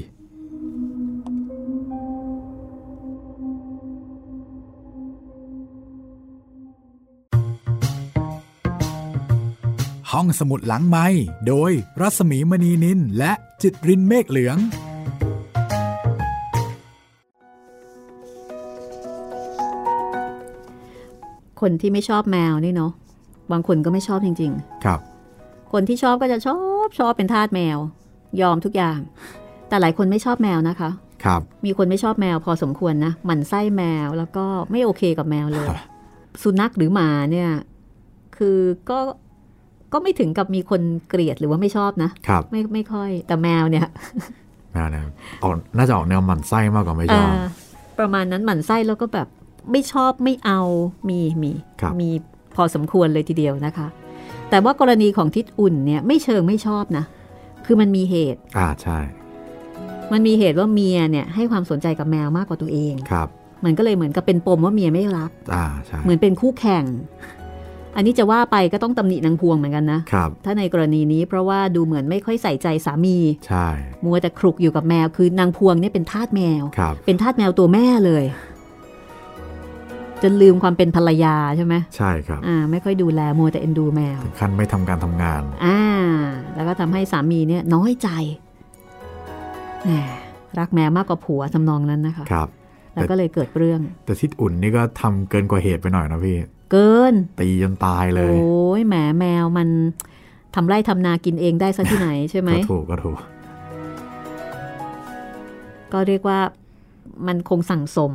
ห้องสมุดหลังไม้โดยรัสมีมณีนินและจิตรินเมฆเหลือง คนที่ไม่ชอบแมวนี่เนาะบางคนก็ไม่ชอบจริงครับๆคนที่ชอบก็จะชอบชอบเป็นทาสแมว ยอมทุกอย่าง แต่หลายคนไม่ชอบแมวนะคะ ครับ มีคนไม่ชอบแมวพอสมควรนะหมั่นไส้แมวแล้วก็ไม่โอเคกับแมวเลย สุนัขหรือหมาเนี่ย คือก็ก็ไม่ถึงกับมีคนเกลียดหรือว่าไม่ชอบนะครับ ไม่ไม่ค่อย แต่แมวเนี่ยแมวเนี่ยออกน่าจะออกแนวหมันไส้มากกว่าไม่ชอบเอ่อประมาณนั้นหมั่นไส้แล้วก็แบบไม่ชอบไม่เอามีมีครับมีพอสมควรเลยทีเดียวนะคะ แต่ว่ากรณีของทิดอุ่นเนี่ยไม่เชิงไม่ชอบนะ คือมันมีเหตุ อ่าใช่ มันมีเหตุว่าเมียเนี่ยให้ความสนใจกับแมวมากกว่าตัวเองครับ มันก็เลยเหมือนกับเป็นปมว่าเมียไม่รัก อ่าใช่เหมือนเป็นคู่แข่ง อันนี้จะว่าไปก็ต้องตำหนินางพวงเหมือนกันนะครับถ้าในกรณีนี้เพราะว่าดูเหมือนไม่ค่อยใส่ใจสามี ใช่ มัวแต่ครุกอยู่กับแมวคือนางพวงเนี่ยเป็นทาสแมวครับเป็นทาสแมวตัวแม่เลย จนลืมความเป็นภรรยาใช่ไหมใช่ครับอ่าไม่ค่อยดูแลมัวแต่เอ็นดูแมวถึงขั้นไม่ทำการทำงานอ่าแล้วก็ทำให้สามีเนี่ยน้อยใจแหมรักแมวมากกว่าผัวทำนองนั้นนะคะครับแล้วก็เลยเกิดเรื่อง แต่ทิดอุ่นนี่ก็ทำเกินกว่าเหตุไปหน่อยนะพี่ เกิน ตีจนตายเลย โอ้ยแหมแมวมันทำไร่ทำนากินเองได้ซะที่ไหนใช่ไหมก็ถูกก็ถูก ก็เรียกว่ามันคงสั่งสม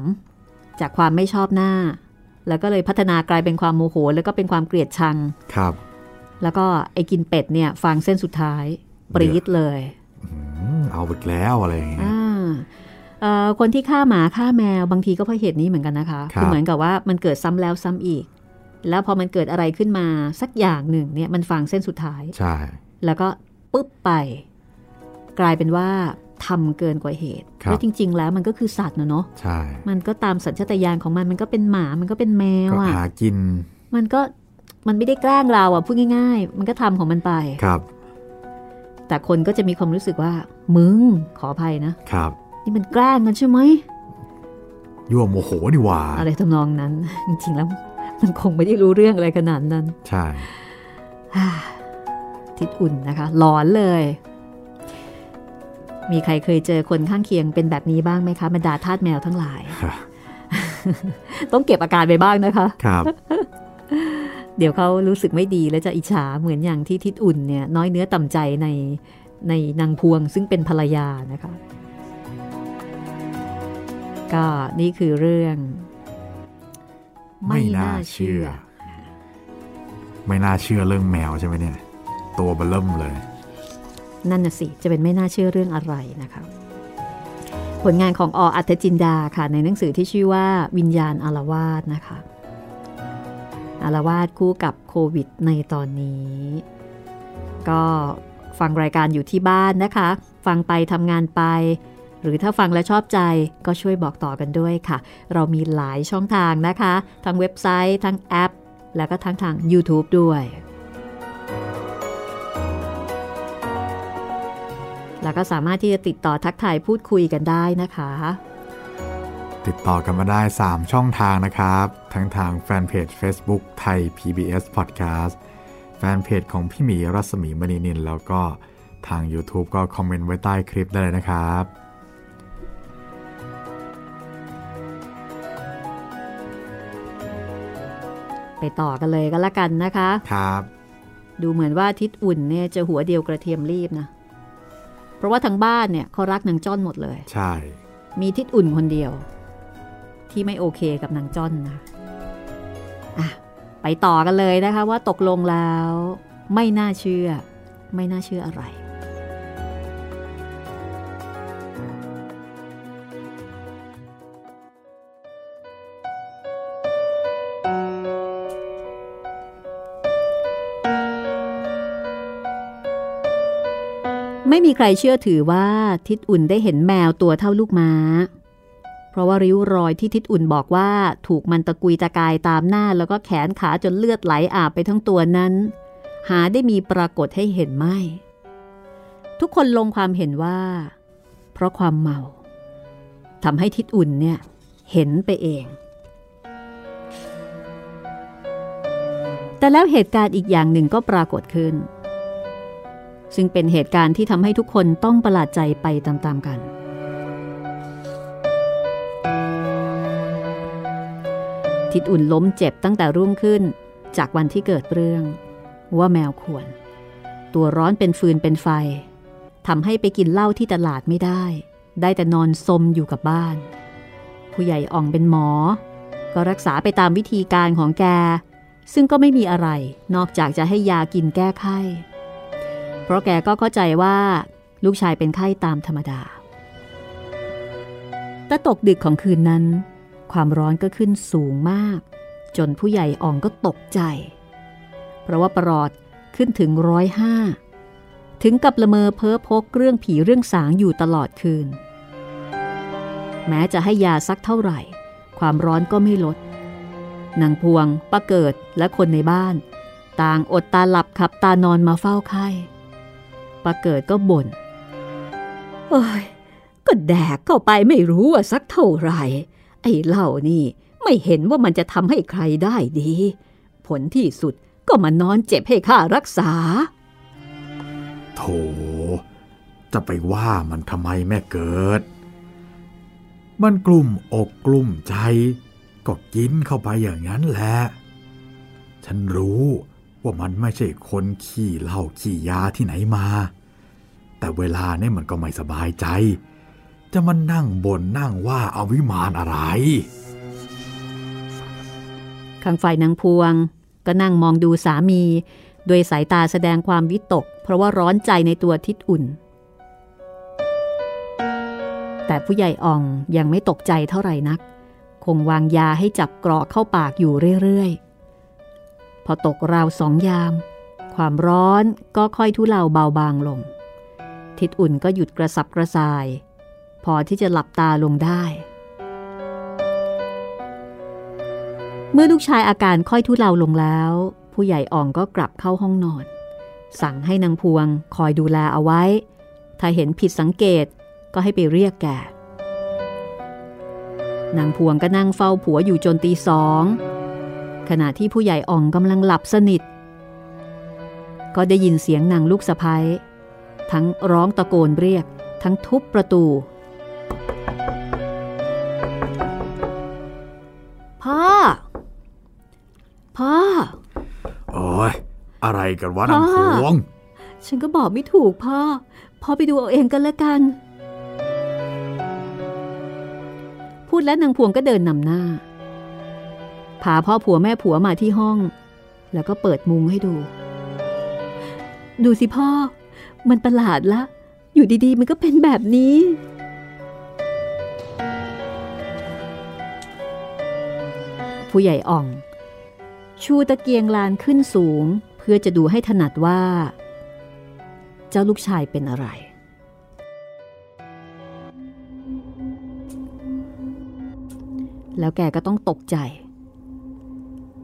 จากความไม่ชอบหน้า แล้วก็เลยพัฒนากลายเป็นความโมโห แล้วก็เป็นความเกลียดชังครับ แล้วก็ไอ้กินเป็ดเนี่ยฟางเส้นสุดท้ายปรีดเลยอืมเอาอีกแล้วอะไรอย่างเงี้ยอ่าเอ่อคนที่ฆ่าหมาฆ่าแมวบางทีก็เพราะเหตุนี้เหมือนกันนะคะครับอเหมือนกับว่ามันเกิดซ้ำแล้วซ้ำอีก แล้วพอมันเกิดอะไรขึ้นมาสักอย่างหนึ่งเนี่ยมันฟางเส้นสุดท้ายใช่แล้วก็ปุ๊บไป กลายเป็นว่า ทำเกินกว่าเหตุครับแล้วจริง ๆ แล้วมันก็คือสัตว์นะเนาะใช่ มันก็ตามสัญชาตญาณของมันมันก็เป็นหมา มันก็เป็นแมวก็อะหากิน มันก็มันไม่ได้แกล้งเราอะพูดง่าย ๆ มันก็ทำของมันไปครับ แต่คนก็จะมีความรู้สึกว่า มึงขออภัยนะครับ นี่มันแกล้งกันใช่ไหมยั่วโมโหนี่หว่า อะไรทำนองนั้น จริงๆแล้ว มันคงไม่ได้รู้เรื่องอะไรขนาดนั้น ใช่ฮ่าทิดอุ่นนะคะ หลอนเลย มีใครเคยเจอคนข้างเคียงเป็นแบบนี้บ้างไหมคะบรรดาทาสแมวทั้งหลาย ต้องเก็บอาการไปบ้างนะคะครับเดี๋ยวเขารู้สึกไม่ดีและจะอิจฉาเหมือนอย่างที่ทิดอุ่นเนี่ยน้อยเนื้อต่ำใจในในนางพวงซึ่งเป็นภรรยานะคะ ก็นี่คือเรื่อง ไม่น่าเชื่อ ไม่น่าเชื่อเรื่องแมวใช่ไหมเนี่ย ตัวเบลเริ่มเลย นั่นน่ะสิจะเป็นไม่น่าเชื่อเรื่องอะไรนะคะผลงานของออัธจินดาค่ะในหนังสือที่ชื่อว่าวิญญาณอารวาสนะคะอารวาสคู่กับโควิดในตอนนี้ ก็ฟังรายการอยู่ที่บ้านนะคะ ฟังไปทำงานไป หรือถ้าฟังและชอบใจก็ช่วยบอกต่อกันด้วยค่ะ เรามีหลายช่องทางนะคะ ทั้งเว็บไซต์ ทั้งแอป แล้วก็ทั้งทาง YouTube ด้วย แล้วก็สามารถที่จะติดต่อทักทายพูดคุยกันได้นะคะ ติดต่อกันมาได้ 3 ช่องทางนะครับ ทั้งทางแฟนเพจ Facebook ไทย PBS Podcast แฟนเพจของพี่หมีรัศมีมณีนิน แล้วก็ทาง YouTube ก็คอมเมนต์ไว้ใต้คลิปได้เลยนะครับไปต่อกันเลยก็แล้วกันนะคะ ครับ ดูเหมือนว่าทิดอุ่นเนี่ยจะหัวเดียวกระเทียมรีบนะเพ ราะว่าทั้งบ้านเนี่ยเขารักนางจ้อนหมดเลย ใช่ มีทิดอุ่นคนเดียว ที่ไม่โอเคกับนางจ้อนนะอะไปต่อกันเลยนะคะว่าตกลงแล้ว ไม่น่าเชื่อ ไม่น่าเชื่ออะไร ไม่มีใครเชื่อถือว่าทิดอุ่นได้เห็นแมวตัวเท่าลูกม้า เพราะว่าริ้วรอยที่ทิดอุ่นบอกว่าถูกมันตะกุยตะกายตามหน้าแล้วก็แขนขาจนเลือดไหลอาบไปทั้งตัวนั้น หาได้มีปรากฏให้เห็นไม่ ทุกคนลงความเห็นว่า เพราะความเมาทำให้ทิดอุ่นเนี่ยเห็นไปเอง แต่แล้วเหตุการณ์อีกอย่างหนึ่งก็ปรากฏขึ้น ซึ่งเป็นเหตุการณ์ที่ทำให้ทุกคนต้องประหลาดใจไปตามๆกัน ทิดอุ่นล้มเจ็บตั้งแต่รุ่งขึ้นจากวันที่เกิดเรื่อง ว่าแมวขวน ตัวร้อนเป็นฟืนเป็นไฟทำให้ไปกินเหล้าที่ตลาดไม่ได้ ได้แต่นอนซมอยู่กับบ้าน ผู้ใหญ่อ่องเป็นหมอ ก็รักษาไปตามวิธีการของแก ซึ่งก็ไม่มีอะไรนอกจากจะให้ยากินแก้ไข้ เพราะแกก็เข้าใจว่าลูกชายเป็นไข้ตามธรรมดา แต่ตกดึกของคืนนั้น ความร้อนก็ขึ้นสูงมาก จนผู้ใหญ่อ่องก็ตกใจ เพราะว่าประหลอดขึ้นถึงร้อยห้าถึงกับละเมอเพ้อพกเรื่องผีเรื่องสางอยู่ตลอดคืน แม้จะให้ยาสักเท่าไหร่ ความร้อนก็ไม่ลดนางพวงป้าเกิดและคนในบ้าน ต่างอดตาหลับขับตานอนมาเฝ้าไข้ ปาเกิดก็บ่นโอ้ย ก็แดกเข้าไปไม่รู้ว่าสักเท่าไหร่ ไอ้เหล้านี่ไม่เห็นว่ามันจะทำให้ใครได้ดี ผลที่สุดก็มานอนเจ็บให้ข้ารักษา โถ จะไปว่ามันทำไมแม่เกิด มันกลุ่มอกกลุ่มใจ ก็กินเข้าไปอย่างนั้นแหละ ฉันรู้ ว่ามันไม่ใช่คนขี้เหล้าขี้ยาที่ไหนมา แต่เวลาเนี่ยมันก็ไม่สบายใจ จะมันนั่งบนนั่งว่าเอาวิมานอะไรข้างฝ่ายนางพวง ก็นั่งมองดูสามี โดยสายตาแสดงความวิตก เพราะว่าร้อนใจในตัวทิดอุ่น แต่ผู้ใหญ่อ่องยังไม่ตกใจเท่าไหร่นัก คงวางยาให้จับกรอกเข้าปากอยู่เรื่อยๆ พอตกราวสองยาม ความร้อนก็ค่อยทุเลาเบาบางลง ทิดอุ่นก็หยุดกระสับกระส่าย พอที่จะหลับตาลงได้ เมื่อลูกชายอาการค่อยทุเลาลงแล้ว ผู้ใหญ่อ่องก็กลับเข้าห้องนอน สั่งให้นางพวงคอยดูแลเอาไว้ ถ้าเห็นผิดสังเกตก็ให้ไปเรียกแกนางพวงก็นั่งเฝ้าผัวอยู่จนตีสอง ขณะที่ผู้ใหญ่อ่องกำลังหลับสนิท ก็ได้ยินเสียงนางลูกสะพ้ยทั้งร้องตะโกนเรียก ทั้งทุบประตู พ่อ พ่อ โอ้ยอะไรกันวะนางพวง ฉันก็บอกไม่ถูกพ่อ พ่อไปดูเอาเองกันแล้วกัน พูดแล้วนางพวงก็เดินนำหน้า พาพ่อผัวแม่ผัวมาที่ห้อง แล้วก็เปิดมุงให้ดู ดูสิพ่อ มันประหลาดละ อยู่ดีๆ มันก็เป็นแบบนี้ ผู้ใหญ่อ่อง ชูตะเกียงลานขึ้นสูง เพื่อจะดูให้ถนัดว่า เจ้าลูกชายเป็นอะไรแล้วแกก็ต้องตกใจ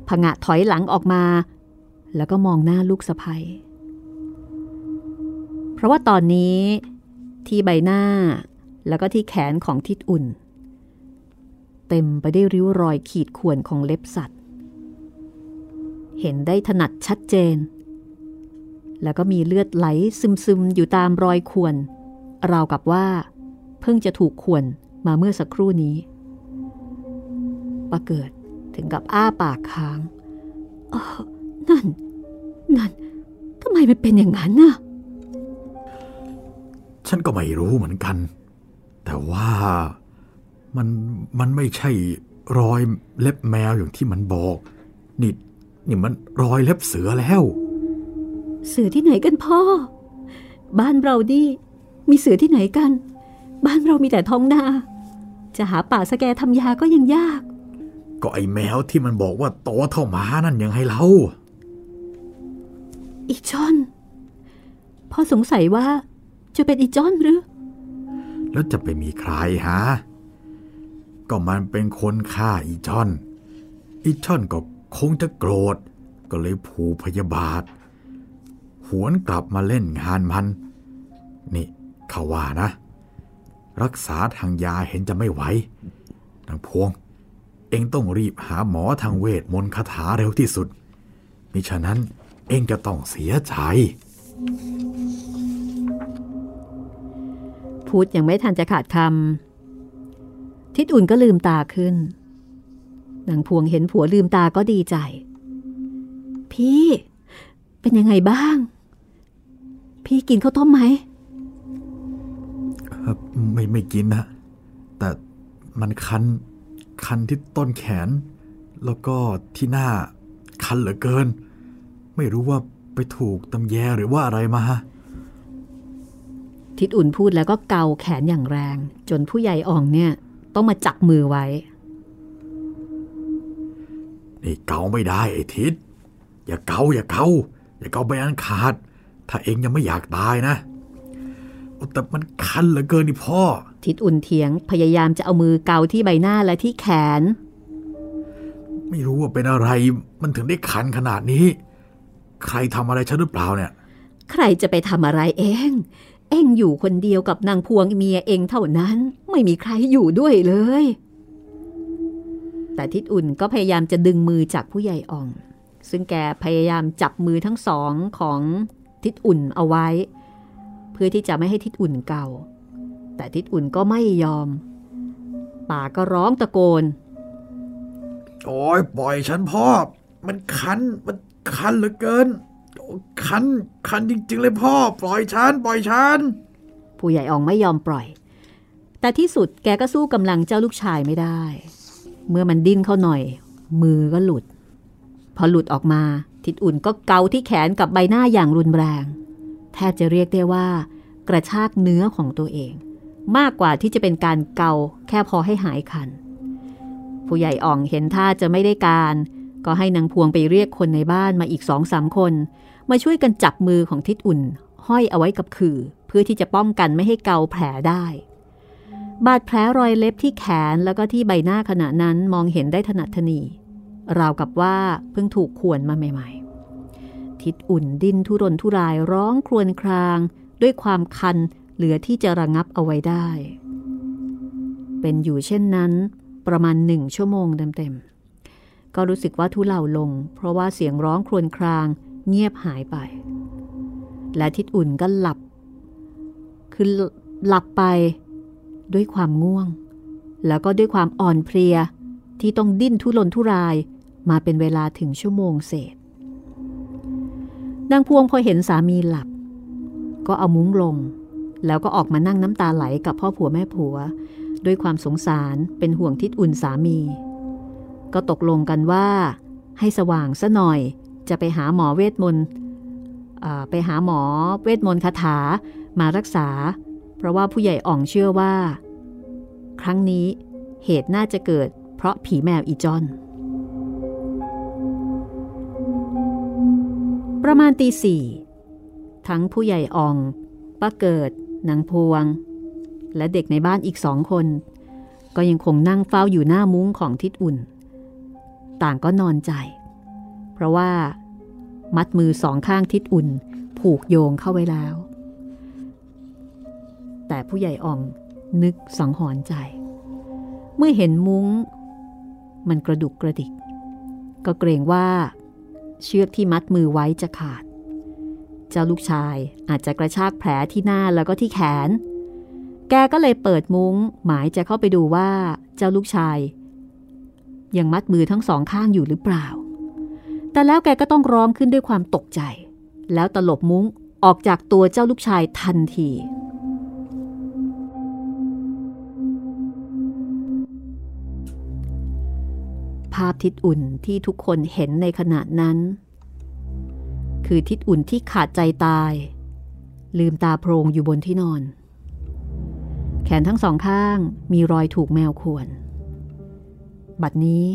ผงะถอยหลังออกมา แล้วก็มองหน้าลูกสะพ้ยเพราะว่าตอนนี้ที่ใบหน้าแล้วก็ที่แขนของทิดอุ่น เต็มไปได้วยริ้วรอยขีดข่วนของเล็บสัตว์ เห็นได้ถนัดชัดเจน แล้วก็มีเลือดไหลซึมๆ อยู่ตามรอยข่วน ราวกับว่า เพิ่งจะถูกข่วนมาเมื่อสักครู่นี้ปาเกิด ถึงกับอ้าปากค้างออนั่น นั่นทำไมมันเป็นอย่างนั้นน่ะ ฉันก็ไม่รู้เหมือนกัน แต่ว่ามันมันไม่ใช่รอยเล็บแมวอย่างที่มันบอก นี่นี่มันรอยเล็บเสือแล้ว เสือที่ไหนกันพ่อ บ้านเราดิมีเสือที่ไหนกัน บ้านเรามีแต่ท้องนา จะหาป่าสแกทำยาก็ยังยาก ก็ไอแมวที่มันบอกว่าโตเท่าหมานั่นยังให้เราอีจอนพ่อสงสัยว่าจะเป็นอีจอนหรือ แล้วจะไปมีใครฮะ ก็มันเป็นคนฆ่าอีช่อน อีช่อนก็คงจะโกรธ ก็เลยผูกพยาบาท หวนกลับมาเล่นงานมัน นี่เขาว่านะ รักษาทางยาเห็นจะไม่ไหว นางพวง เองต้องรีบหาหมอทางเวทมนต์คาถาเร็วที่สุด มิฉะนั้นเองจะต้องเสียใจ พูดยังไม่ทันจะขาดคำทิดอุ่นก็ลืมตาขึ้น นางพวงเห็นผัวลืมตาก็ดีใจ พี่ เป็นยังไงบ้าง พี่กินข้าวต้มไหมเอ่อไม่ไม่กินนะ แต่มันคัน คันที่ต้นแขน แล้วก็ที่หน้าคันเหลือเกิน ไม่รู้ว่าไปถูกตำแยหรือว่าอะไรมา ทิดอุ่นพูดแล้วก็เกาแขนอย่างแรง จนผู้ใหญ่อ่องเนี่ย ต้องมาจับมือไว้ นี่เกาไม่ได้ไอ้ทิศอย่าเกาอย่าเกาอย่าเกาไปอันขาด ถ้าเองยังไม่อยากตายนะโอ้ แต่มันคันเหลือเกินนี่พ่อ ทิดอุ่นเถียงพยายามจะเอามือเกาที่ใบหน้าและที่แขน ไม่รู้ว่าเป็นอะไร มันถึงได้คันขนาดนี้ ใครทำอะไรฉันหรือเปล่าเนี่ย ใครจะไปทำอะไรเอง เองอยู่คนเดียวกับนางพวงเมียเองเท่านั้น ไม่มีใครอยู่ด้วยเลย แต่ทิดอุ่นก็พยายามจะดึงมือจากผู้ใหญ่อ่อง ซึ่งแกพยายามจับมือทั้งสองของทิดอุ่นเอาไว้เพื่อที่จะไม่ให้ทิดอุ่นเกาแต่ทิดอุ่นก็ไม่ยอม ป่าก็ร้องตะโกน โอ้ยปล่อยฉันพ่อ มันคัน มันคันเหลือเกินโอ้คัน คันจริง ๆ เลยพ่อ ปล่อยฉัน ปล่อยฉัน ผู้ใหญ่อองไม่ยอมปล่อย แต่ที่สุดแกก็สู้กำลังเจ้าลูกชายไม่ได้ เมื่อมันดิ้นเข้าหน่อย มือก็หลุด พอหลุดออกมา ทิดอุ่นก็เกาที่แขนกับใบหน้าอย่างรุนแรง แทบจะเรียกได้ว่า กระชากเนื้อของตัวเอง มากกว่าที่จะเป็นการเกาแค่พอให้หายคัน ผู้ใหญ่อ่องเห็นท่าจะไม่ได้การ ก็ให้นางพวงไปเรียกคนในบ้านมาอีกสองสามคน มาช่วยกันจับมือของทิดอุ่น ห้อยเอาไว้กับขื่อ เพื่อที่จะป้องกันไม่ให้เกาแผลได้บาดแผลรอยเล็บที่แขนแล้วก็ที่ใบหน้าขณะนั้นมองเห็นได้ถนัดถนีราวกับว่าเพิ่งถูกข่วนมาใหม่ๆ ทิดอุ่นดิ้นทุรนทุรายร้องครวญคราง ด้วยความคันเหลือที่จะระงับเอาไว้ได้ เป็นอยู่เช่นนั้น ประมาณหนึ่งชั่วโมงเต็มๆก็รู้สึกว่าทุเลาลง เพราะว่าเสียงร้องครวญคราง เงียบหายไป และทิดอุ่นก็หลับ คือหลับไปด้วยความง่วง แล้วก็ด้วยความอ่อนเพลียที่ต้องดิ้นทุรนทุรายมาเป็นเวลาถึงชั่วโมงเศษ นางพวงพอเห็นสามีหลับ ก็เอามุ้งลง แล้วก็ออกมานั่งน้ำตาไหลกับพ่อผัวแม่ผัว ด้วยความสงสารเป็นห่วงทิดอุ่นสามี ก็ตกลงกันว่า ให้สว่างซะหน่อยจะไปหาหมอเวทมนต์ไปหาหมอเวทมนต์คาถามารักษา เพราะว่าผู้ใหญ่อ่องเชื่อว่า ครั้งนี้เหตุน่าจะเกิดเพราะผีแมวอีจอน ประมาณตีสี่ทั้งผู้ใหญ่อองป้าเกิดนางพวง และเด็กในบ้านอีกสองคน ก็ยังคงนั่งเฝ้าอยู่หน้ามุ้งของทิดอุ่น ต่างก็นอนใจ เพราะว่ามัดมือสองข้างทิดอุ่น ผูกโยงเข้าไว้แล้ว แต่ผู้ใหญ่อ่องนึกสังหรณ์ใจ เมื่อเห็นมุ้ง มันกระดุกกระดิก ก็เกรงว่า เชือกที่มัดมือไว้จะขาด เจ้าลูกชายอาจจะกระชากแผลที่หน้าแล้วก็ที่แขน แกก็เลยเปิดมุง้งหมายจะเข้าไปดูว่าเจ้าลูกชาย ยังมัดมือทั้งสองข้างอยู่หรือเปล่า แต่แล้วแกก็ต้องร้องขึ้นด้วยความตกใจ แล้วตลบมุ้งออกจากตัวเจ้าลูกชายทันที ภาพทิดอุ่นที่ทุกคนเห็นในขณะนั้น คือทิดอุ่นที่ขาดใจตาย ลืมตาโพรงอยู่บนที่นอน แขนทั้งสองข้างมีรอยถูกแมวข่วน บัดนี้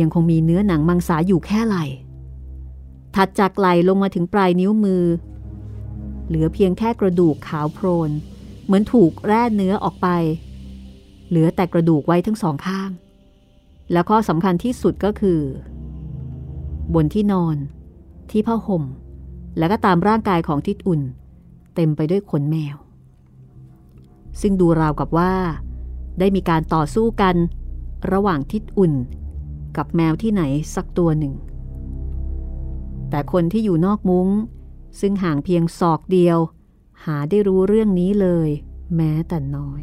ยังคงมีเนื้อหนังมังสาอยู่แค่ไหลถัดจากไหลลงมาถึงปลายนิ้วมือ เหลือเพียงแค่กระดูกขาวโพลนเหมือนถูกแร่เนื้อออกไป เหลือแต่กระดูกไว้ทั้งสองข้าง แล้วข้อสำคัญที่สุดก็คือ บนที่นอน ที่ผ้าห่ม แล้วก็ตามร่างกายของทิดอุ่น เต็มไปด้วยขนแมว ซึ่งดูราวกับว่า ได้มีการต่อสู้กันระหว่างทิดอุ่น กับแมวที่ไหนสักตัวหนึ่ง แต่คนที่อยู่นอกมุง้ง ซึ่งห่างเพียงศอกเดียว หาได้รู้เรื่องนี้เลย แม้แต่น้อย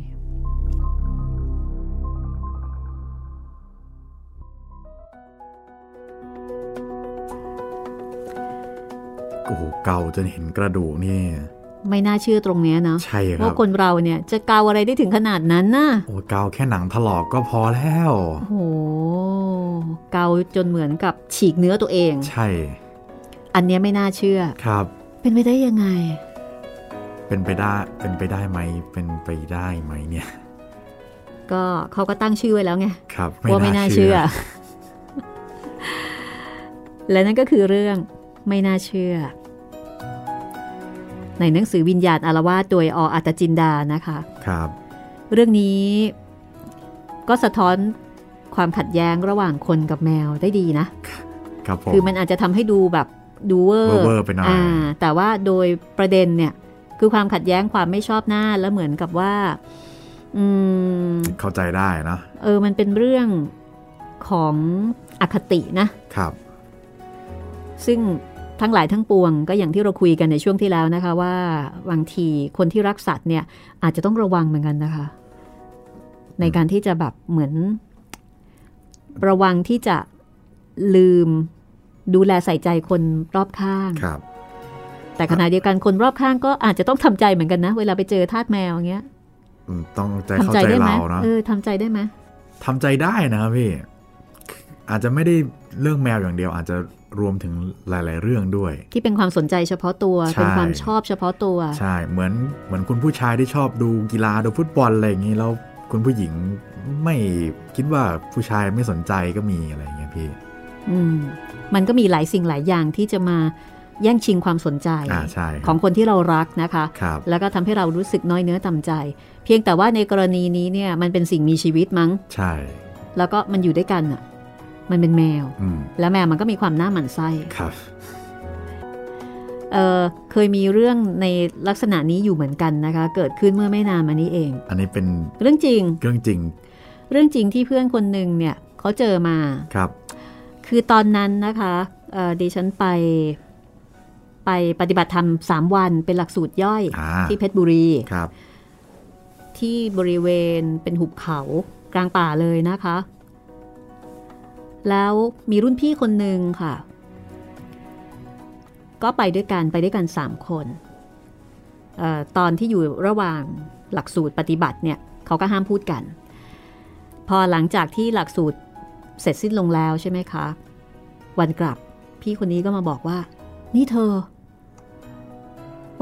โอ้โหเกาจนเห็นกระดูกนี่ ไม่น่าเชื่อตรงเนี้ยเนาะใช่ครัว่าบคนเราเนี่ยจะเกาอะไรได้ถึงขนาดนั้นน่ะโอ้เกาแค่หนังถลอกก็พอแล้วโอ้โหเกาจนเหมือนกับฉีกเนื้อตัวเอง ใช่ อันเนี้ยไม่น่าเชื่อครับ เป็นไปได้ยังไง เป็นไปได้เป็นไปได้ไหมเป็นไปได้ไหมเนี่ย ก็เขาก็ตั้งชื่อไว้แล้วไงครับว่าไม่น่าเชื่อและนั่นก็คือเรื่อง ไม่น่าเชื่อ ในหนังสือวิญญาณอาละวาดโดยออัตจินดานะคะครับ เรื่องนี้ก็สะท้อนความขัดแย้งระหว่างคนกับแมวได้ดีนะ ครับผมคือมันอาจจะทำให้ดูแบบดู over over ๆไปหน่อยอะแต่ว่าโดยประเด็นเนี่ยคือความขัดแย้งความไม่ชอบหน้าแล้วเหมือนกับว่าอืมเข้าใจได้นะเออ มันเป็นเรื่องของอคตินะครับ ซึ่ง ทั้งหลายทั้งปวงก็อย่างที่เราคุยกันในช่วงที่แล้วนะคะ ว่าบางทีคนที่รักสัตว์เนี่ยอาจจะต้องระวังเหมือนกันนะคะ ในการที่จะแบบเหมือน ระวังที่จะลืมดูแลใส่ใจคนรอบข้างครับ แต่ขณะเดียวกันคนรอบข้างก็อาจจะต้องทำใจเหมือนกันนะ เวลาไปเจอทาสแมวอย่างเงี้ยอืมต้องใจทำเข้าใจใจได้ไหมเราเนาะเออทำใจได้ไหมทำใจได้นะครับพี่อาจจะไม่ได้เรื่องแมวอย่างเดียว อาจจะ รวมถึงหลาย ๆ เรื่องด้วย ที่เป็นความสนใจเฉพาะตัวใช่เป็นความชอบเฉพาะตัว ใช่เหมือนเหมือนคุณผู้ชายที่ชอบดูกีฬาดูฟุตบอลอะไรอย่างนี้แล้วคุณผู้หญิงไม่คิดว่าผู้ชายไม่สนใจก็มีอะไรอย่างเงี้ยพี่ อืมมันก็มีหลายสิ่งหลายอย่างที่จะมาแย่งชิงความสนใจอ่าใช่ครับของคนที่เรารักนะคะครับแล้วก็ทำให้เรารู้สึกน้อยเนื้อต่ำใจ เพียงแต่ว่าในกรณีนี้เนี่ยมันเป็นสิ่งมีชีวิตมั้ง ใช่ แล้วก็มันอยู่ด้วยกันอะ มันเป็นแมวอืมแล้วแมวมันก็มีความหน้าหมันไส้ครับเออเคยมีเรื่องในลักษณะนี้อยู่เหมือนกันนะคะ เกิดขึ้นเมื่อไม่นานมานี้เอง อันนี้เป็นเรื่องจริง เรื่องจริง เรื่องจริงที่เพื่อนคนหนึ่งเนี่ยเขาเจอมาครับ คือตอนนั้นนะคะเอ่อดิฉันไปไปปฏิบัติธรรมสามวันเป็นหลักสูตรย่อยอ่าที่เพชรบุรีครับ ที่บริเวณเป็นหุบเขากลางป่าเลยนะคะ แล้วมีรุ่นพี่คนหนึ่งค่ะ ก็ไปด้วยกันไปด้วยกันสามคนออตอนที่อยู่ระหว่างหลักสูตรปฏิบัติเนี่ยเขาก็ห้ามพูดกัน พอหลังจากที่หลักสูตรเสร็จสิ้นลงแล้วใช่ไหมคะ วันกลับพี่คนนี้ก็มาบอกว่า นี่เธอ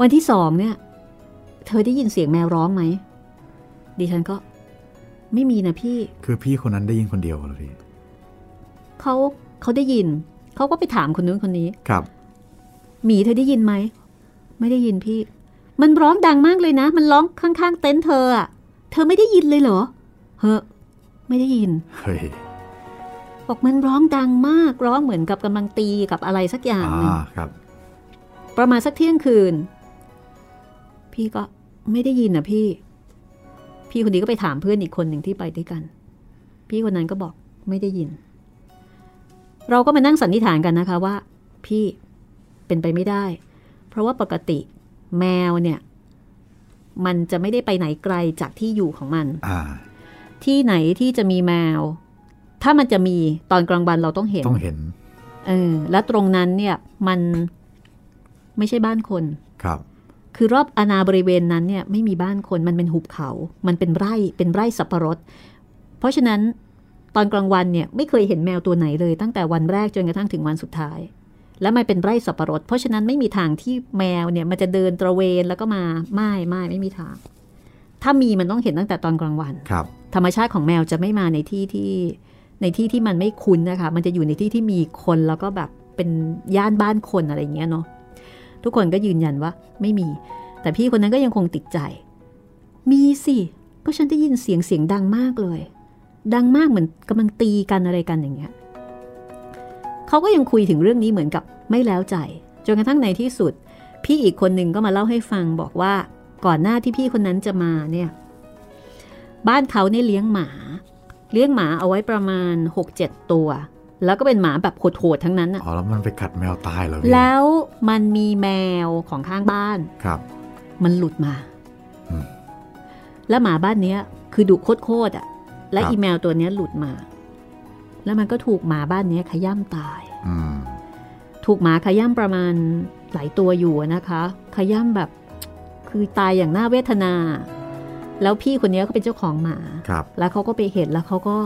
วันที่สองเนี่ย เธอได้ยินเสียงแมวร้องไหมดิฉันก็ไม่มีนะพี่ คือพี่คนนั้นได้ยินคนเดียวเหรอพี่ เขาเขาได้ยิน เขาก็ไปถามคนนู้นคนนี้ครับหมีเธอได้ยินไหมไม่ได้ยินพี่ มันร้องดังมากเลยนะ มันร้องข้างๆ เต็นท์เธออะเธอไม่ได้ยินเลยเหรอเฮ้อไม่ได้ยินเฮ้ยบอกมันร้องดังมากร้องเหมือนกับกำลังตีกับอะไรสักอย่างอ่าหนึ่งครับ ประมาณสักเที่ยงคืน พี่ก็ไม่ได้ยินนะพี่ พี่คนนี้ก็ไปถามเพื่อนอีกคนหนึ่งที่ไปด้วยกัน พี่คนนั้นก็บอกไม่ได้ยิน เราก็มานั่งสันนิษฐานกันนะคะว่า พี่เป็นไปไม่ได้ เพราะว่าปกติแมวเนี่ย มันจะไม่ได้ไปไหนไกลจากที่อยู่ของมันอ่าที่ไหนที่จะมีแมว ถ้ามันจะมีตอนกลางวันเราต้องเห็นต้องเห็นเออและตรงนั้นเนี่ยมันไม่ใช่บ้านคนครับ คือรอบอาณาบริเวณนั้นเนี่ยไม่มีบ้านคนมันเป็นหุบเขา มันเป็นไร่เป็นไร่สับปะรด เพราะฉะนั้น ตอนกลางวันเนี่ยไม่เคยเห็นแมวตัวไหนเลย ตั้งแต่วันแรกจนกระทั่งถึงวันสุดท้าย แล้วมันเป็นไร่สับปะรด เพราะฉะนั้นไม่มีทางที่แมวเนี่ยมันจะเดินตระเวนแล้วก็มาไม่ไม่ไม่มีทาง ถ้ามีมันต้องเห็นตั้งแต่ตอนกลางวันครับ ธรรมชาติของแมวจะไม่มาในที่ที่ในที่ที่มันไม่คุ้นนะคะ มันจะอยู่ในที่ที่มีคนแล้วก็แบบเป็นย่านบ้านคนอะไรอย่างเงี้ยเนาะทุกคนก็ยืนยันว่าไม่มี แต่พี่คนนั้นก็ยังคงติดใจ มีสิ ก็ฉันได้ยินเสียงเสียงดังมากเลย ดังมากเหมือนกำลังตีกันอะไรกันอย่างเงี้ยเขาก็ยังคุยถึงเรื่องนี้เหมือนกับไม่แล้วใจจนกระทั่งในที่สุด พี่อีกคนหนึ่งก็มาเล่าให้ฟังบอกว่าก่อนหน้าที่พี่คนนั้นจะมาเนี่ยบ้านเขาเนี่ยเลี้ยงหมา เลี้ยงหมาเอาไว้ประมาณ 6-7 ตัว แล้วก็เป็นหมาแบบโหดๆทั้งนั้นอะอ๋อแล้วมันไปกัดแมวตายเหรอพี่แล้วมันมีแมวของข้างบ้านครับ มันหลุดมาอืมแล้วหมาบ้านเนี้ย คือดุโคตรๆอะ และครับอีแมวตัวเนี้ยหลุดมา แล้วมันก็ถูกหมาบ้านเนี้ยขย้ำตายอืมถูกหมาขย้ำประมาณหลายตัวอยู่อะนะคะ ขย้ำแบบคือตายอย่างน่าเวทนา แล้วพี่คนเนี้ยเขาเป็นเจ้าของหมาครับแล้วเขาก็ไปเห็นแล้วเขาก็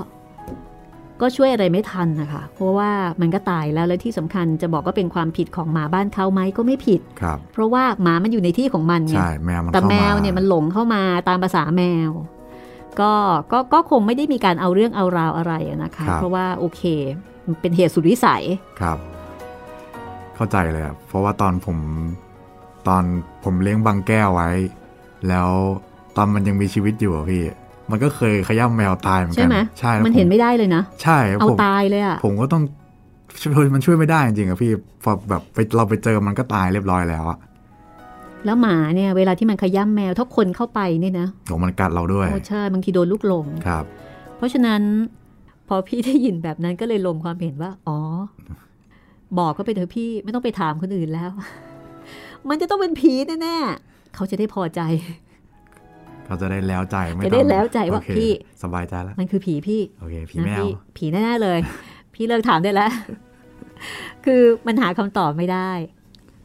ก็ช่วยอะไรไม่ทันนะคะ เพราะว่ามันก็ตายแล้ว และที่สำคัญจะบอกว่าเป็นความผิดของหมาบ้านเขาไหมก็ไม่ผิดครับเพราะว่าหมามันอยู่ในที่ของมันไงใช่แมวมันแต่ข้าาแมวเนี่ยมันหลงเข้ามาตามภาษาแมว ก็ก็ก็คงไม่ได้มีการเอาเรื่องเอาราวอะไรอะนะคะ เพราะว่าโอเคมันเป็นเหตุสุดวิสัยครับ เข้าใจเลยครับเพราะว่าตอนผมตอนผมเลี้ยงบางแก้วไว้ แล้วตอนมันยังมีชีวิตอยู่อะพี่ มันก็เคยขย้ำแมวตายเหมือนใช่กัไหมใช่แล้วมันผเห็นไม่ได้เลยนะ ใช่ครับเอาผมตายเลยอะผมก็ต้องช่วยมันช่วยไม่ได้จริงๆอะพี่พอแบบไปเราไปเจอมันก็ตายเรียบร้อยแล้วอะ แล้วหมาเนี่ยเวลาที่มันขย้ำแมวถ้าคนเข้าไปเนี่ยนะโหมันกัดเราด้วยโอ้ใช่บางทีโดนลูกหลงครับ เพราะฉะนั้น พอพี่ได้ยินแบบนั้นก็เลยลงความเห็นว่า อ๋อ บอกเขาไปเถอะพี่ไม่ต้องไปถามคนอื่นแล้ว มันจะต้องเป็นผีแน่ๆเขาจะได้พอใจเราจะได้แล้วใจไม่จะได้ต้องแล้วใจว่าโอเคพี่สบายใจแล้วมันคือผีพี่โอเคผีนะแมวพี่ผีแน่ๆเลย พี่เลิกถามได้แล้ว คือมันหาคำตอบไม่ได้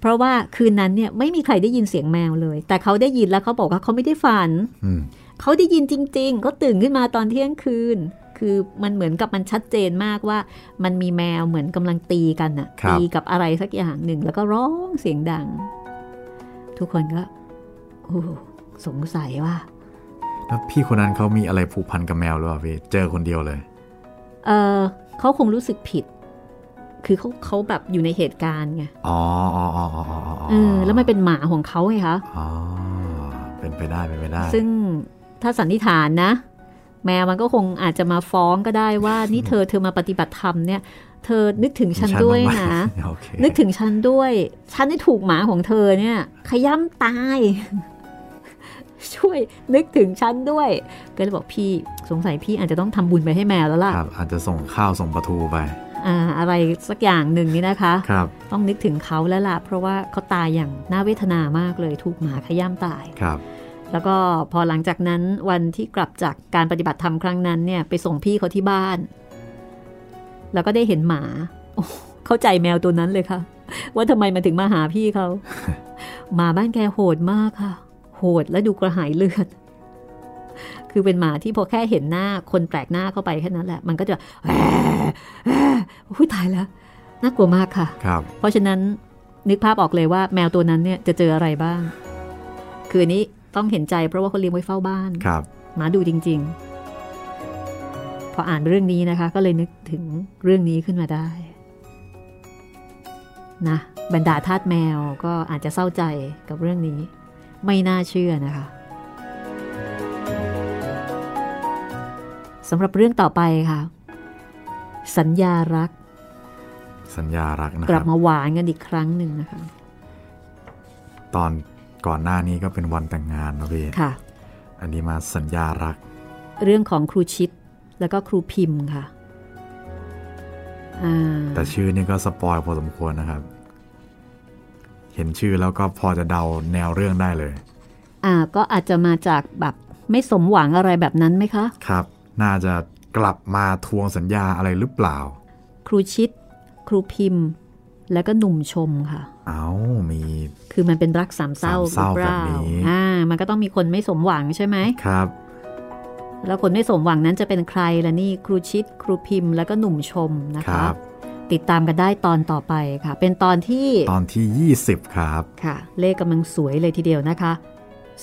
เพราะว่าคืนนั้นเนี่ยไม่มีใครได้ยินเสียงแมวเลย แต่เขาได้ยินแล้วเขาบอกว่าเขาไม่ได้ฝันอืมเขาได้ยินจริงๆเขาตื่นขึ้นมาตอนเที่ยงคืน คือมันเหมือนกับมันชัดเจนมากว่า มันมีแมวเหมือนกำลังตีกันน่ะครับตีกับอะไรสักอย่างหนึ่งแล้วก็ร้องเสียงดัง ทุกคนก็โอ้สงสัยว่าแล้วพี่คนนั้นเขามีอะไรผูกพันกับแมวหรือเปล่าพี่เจอคนเดียวเลย เออเขาคงรู้สึกผิด คือเขาเขาแบบอยู่ในเหตุการณ์ไงอ๋ออ๋ออ๋ออ๋ออ๋ออ๋อเออแล้วมันเป็นหมาของเขาไงคะ อ๋อ เป็นไปได้เป็นไปได้ ซึ่งถ้าสันนิษฐานนะ แมวมันก็คงอาจจะมาฟ้องก็ได้ว่า นี่เธอเธอมาปฏิบัติธรรมเนี่ย เธอนึกถึงฉันด้วยนะโอเคนึกถึงฉันด้วย ฉันได้ถูกหมาของเธอเนี่ย ขย้ำตาย ช่วยนึกถึงฉันด้วย ก็เลยบอกพี่สงสัยพี่อาจจะต้องทำบุญไปให้แมวแล้วล่ะครับอาจจะส่งข้าวส่งปลาทูไป อ่าอะไรสักอย่างหนึ่งนี่นะคะครับต้องนึกถึงเขาแล้วล่ะเพราะว่าเขาตายอย่างน่าเวทนามากเลยถูกหมาขย้ำตายครับ แล้วก็พอหลังจากนั้นวันที่กลับจากการปฏิบัติธรรมครั้งนั้นเนี่ยไปส่งพี่เขาที่บ้าน แล้วก็ได้เห็นหมาโอ้เข้าใจแมวตัวนั้นเลยค่ะ ว่าทำไมมันถึงมาหาพี่เขาหมาบ้านแกโหดมากค่ะ โหดและดูกระหายเลือด คือเป็นหมาที่พอแค่เห็นหน้าคนแปลกหน้าเข้าไปแค่นั้นแหละ มันก็จะแหวแหวอุ้ยตายแล้ว น่ากลัวมากค่ะครับเพราะฉะนั้นนึกภาพออกเลยว่าแมวตัวนั้นเนี่ยจะเจออะไรบ้าง คืออันนี้ต้องเห็นใจเพราะว่าเขาเลี้ยงไว้เฝ้าบ้านครับหมาดูจริง ๆ พออ่านเรื่องนี้นะคะ ก็เลยนึกถึงเรื่องนี้ขึ้นมาได้นะบรรดาทาสแมวก็อาจจะเศร้าใจกับเรื่องนี้ ไม่น่าเชื่อนะคะ สำหรับเรื่องต่อไปค่ะ สัญญารัก สัญญารักนะกคลัรับบมาหวานกันอีกครั้งหนึ่งนะคะ ตอนก่อนหน้านี้ก็เป็นวันแต่งงานนะพี่ค่ะ อันนี้มาสัญญารัก เรื่องของครูชิดแล้วก็ครูพิมพ์ค่ะอ่าแต่ชื่อนี่ก็สปอยพอสมควรนะครับ เห็นชื่อแล้วก็พอจะเดาแนวเรื่องได้เลย อ่า ก็อาจจะมาจากแบบไม่สมหวังอะไรแบบนั้นไหมคะ ครับ น่าจะกลับมาทวงสัญญาอะไรหรือเปล่า ครูชิด ครูพิมพ์ แล้วก็หนุ่มชมค่ะ เอามี คือมันเป็นรักสามเศร้าสามเศร้าหรือปล่แบบนี้อ่า มันก็ต้องมีคนไม่สมหวังใช่ไหมครับ แล้วคนไม่สมหวังนั้นจะเป็นใครล่ะนี่ครูชิด ครูพิมพ์ แล้วก็หนุ่มชมนะคคะรับติดตามกันได้ตอนต่อไปค่ะ เป็นตอนที่ตอนที่ 20 ครับค่ะ เลขกำลังสวยเลยทีเดียวนะคะ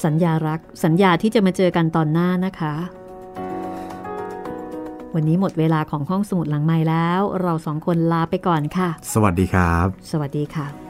สัญญารักสัญญาที่จะมาเจอกันตอนหน้านะคะ วันนี้หมดเวลาของห้องสมุดหลังไม้แล้ว เราสองคนลาไปก่อนค่ะ สวัสดีครับ สวัสดีค่ะ